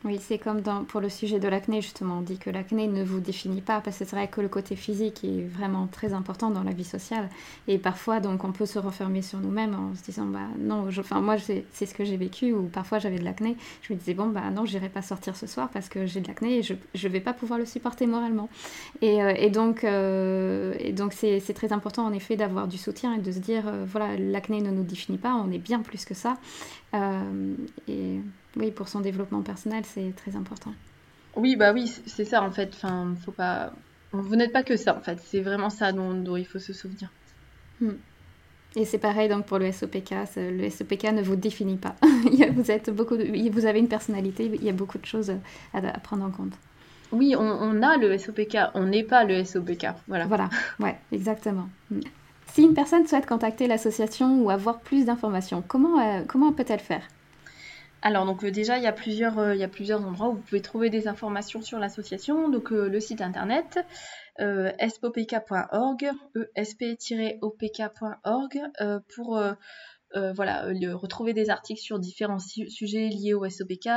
Oui, c'est comme pour le sujet de l'acné, justement. On dit que l'acné ne vous définit pas, parce que c'est vrai que le côté physique est vraiment très important dans la vie sociale. Et parfois, donc, on peut se refermer sur nous-mêmes en se disant, bah non, enfin, moi, c'est ce que j'ai vécu, ou parfois j'avais de l'acné. Je me disais, bon, bah non, j'irai pas sortir ce soir parce que j'ai de l'acné et je ne vais pas pouvoir le supporter moralement. Et, euh, donc, euh, c'est très important, en effet, d'avoir du soutien et de se dire, euh, voilà, l'acné ne nous définit pas, on est bien plus que ça. et oui, pour son développement personnel, c'est très important. Oui, bah oui, c'est ça en fait. Enfin, faut pas. Vous n'êtes pas que ça en fait. C'est vraiment ça dont, il faut se souvenir. Hmm. Et c'est pareil donc pour le SOPK. Le SOPK ne vous définit pas. vous êtes beaucoup. Vous avez une personnalité. Il y a beaucoup de choses à, prendre en compte. Oui, on, a le SOPK. On n'est pas le SOPK. Voilà. Voilà. Ouais, exactement. Hmm. Si une personne souhaite contacter l'association ou avoir plus d'informations, comment, euh, comment peut-elle faire? Alors donc euh, déjà il y a plusieurs euh, il y a plusieurs endroits où vous pouvez trouver des informations sur l'association donc euh, le site internet espopk.org esp-opk.org pour voilà, retrouver des articles sur différents sujets liés au SOPK,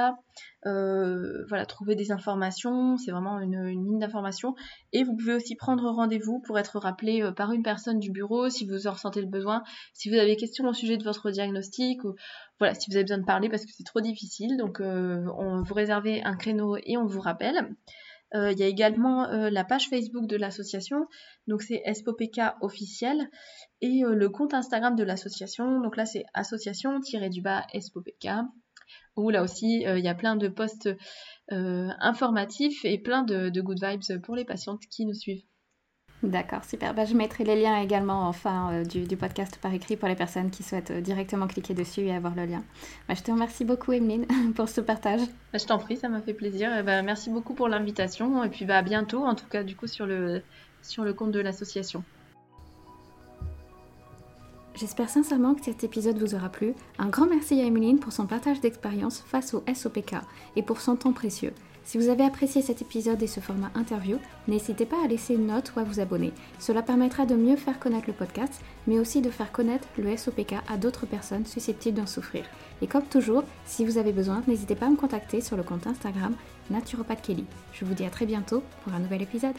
voilà, trouver des informations, c'est vraiment une, une ligne d'information. Et vous pouvez aussi prendre rendez-vous pour être rappelé par une personne du bureau si vous en ressentez le besoin, si vous avez des questions au sujet de votre diagnostic ou voilà, si vous avez besoin de parler parce que c'est trop difficile. Donc on vous réservez un créneau et on vous rappelle. Euh, il y a également euh, la page Facebook de l'association, donc c'est SPOPK officiel, et euh, le compte Instagram de l'association, donc là c'est association-du-bas SPOPK, où là aussi il y a plein de posts informatifs et plein de good vibes pour les patientes qui nous suivent. D'accord, super. Bah, je mettrai les liens également en fin euh, du, podcast par écrit pour les personnes qui souhaitent euh, directement cliquer dessus et avoir le lien. Bah, je te remercie beaucoup, Emeline, pour ce partage. Bah, je t'en prie, ça m'a fait plaisir. Et bah, merci beaucoup pour l'invitation. Et puis bah, à bientôt, en tout cas, du coup, sur le, sur le compte de l'association. J'espère sincèrement que cet épisode vous aura plu. Un grand merci à Emeline pour son partage d'expérience face au SOPK et pour son temps précieux. Si vous avez apprécié cet épisode et ce format interview, n'hésitez pas à laisser une note ou à vous abonner. Cela permettra de mieux faire connaître le podcast, mais aussi de faire connaître le SOPK à d'autres personnes susceptibles d'en souffrir. Et comme toujours, si vous avez besoin, n'hésitez pas à me contacter sur le compte Instagram Naturopath Kelly. Je vous dis à très bientôt pour un nouvel épisode.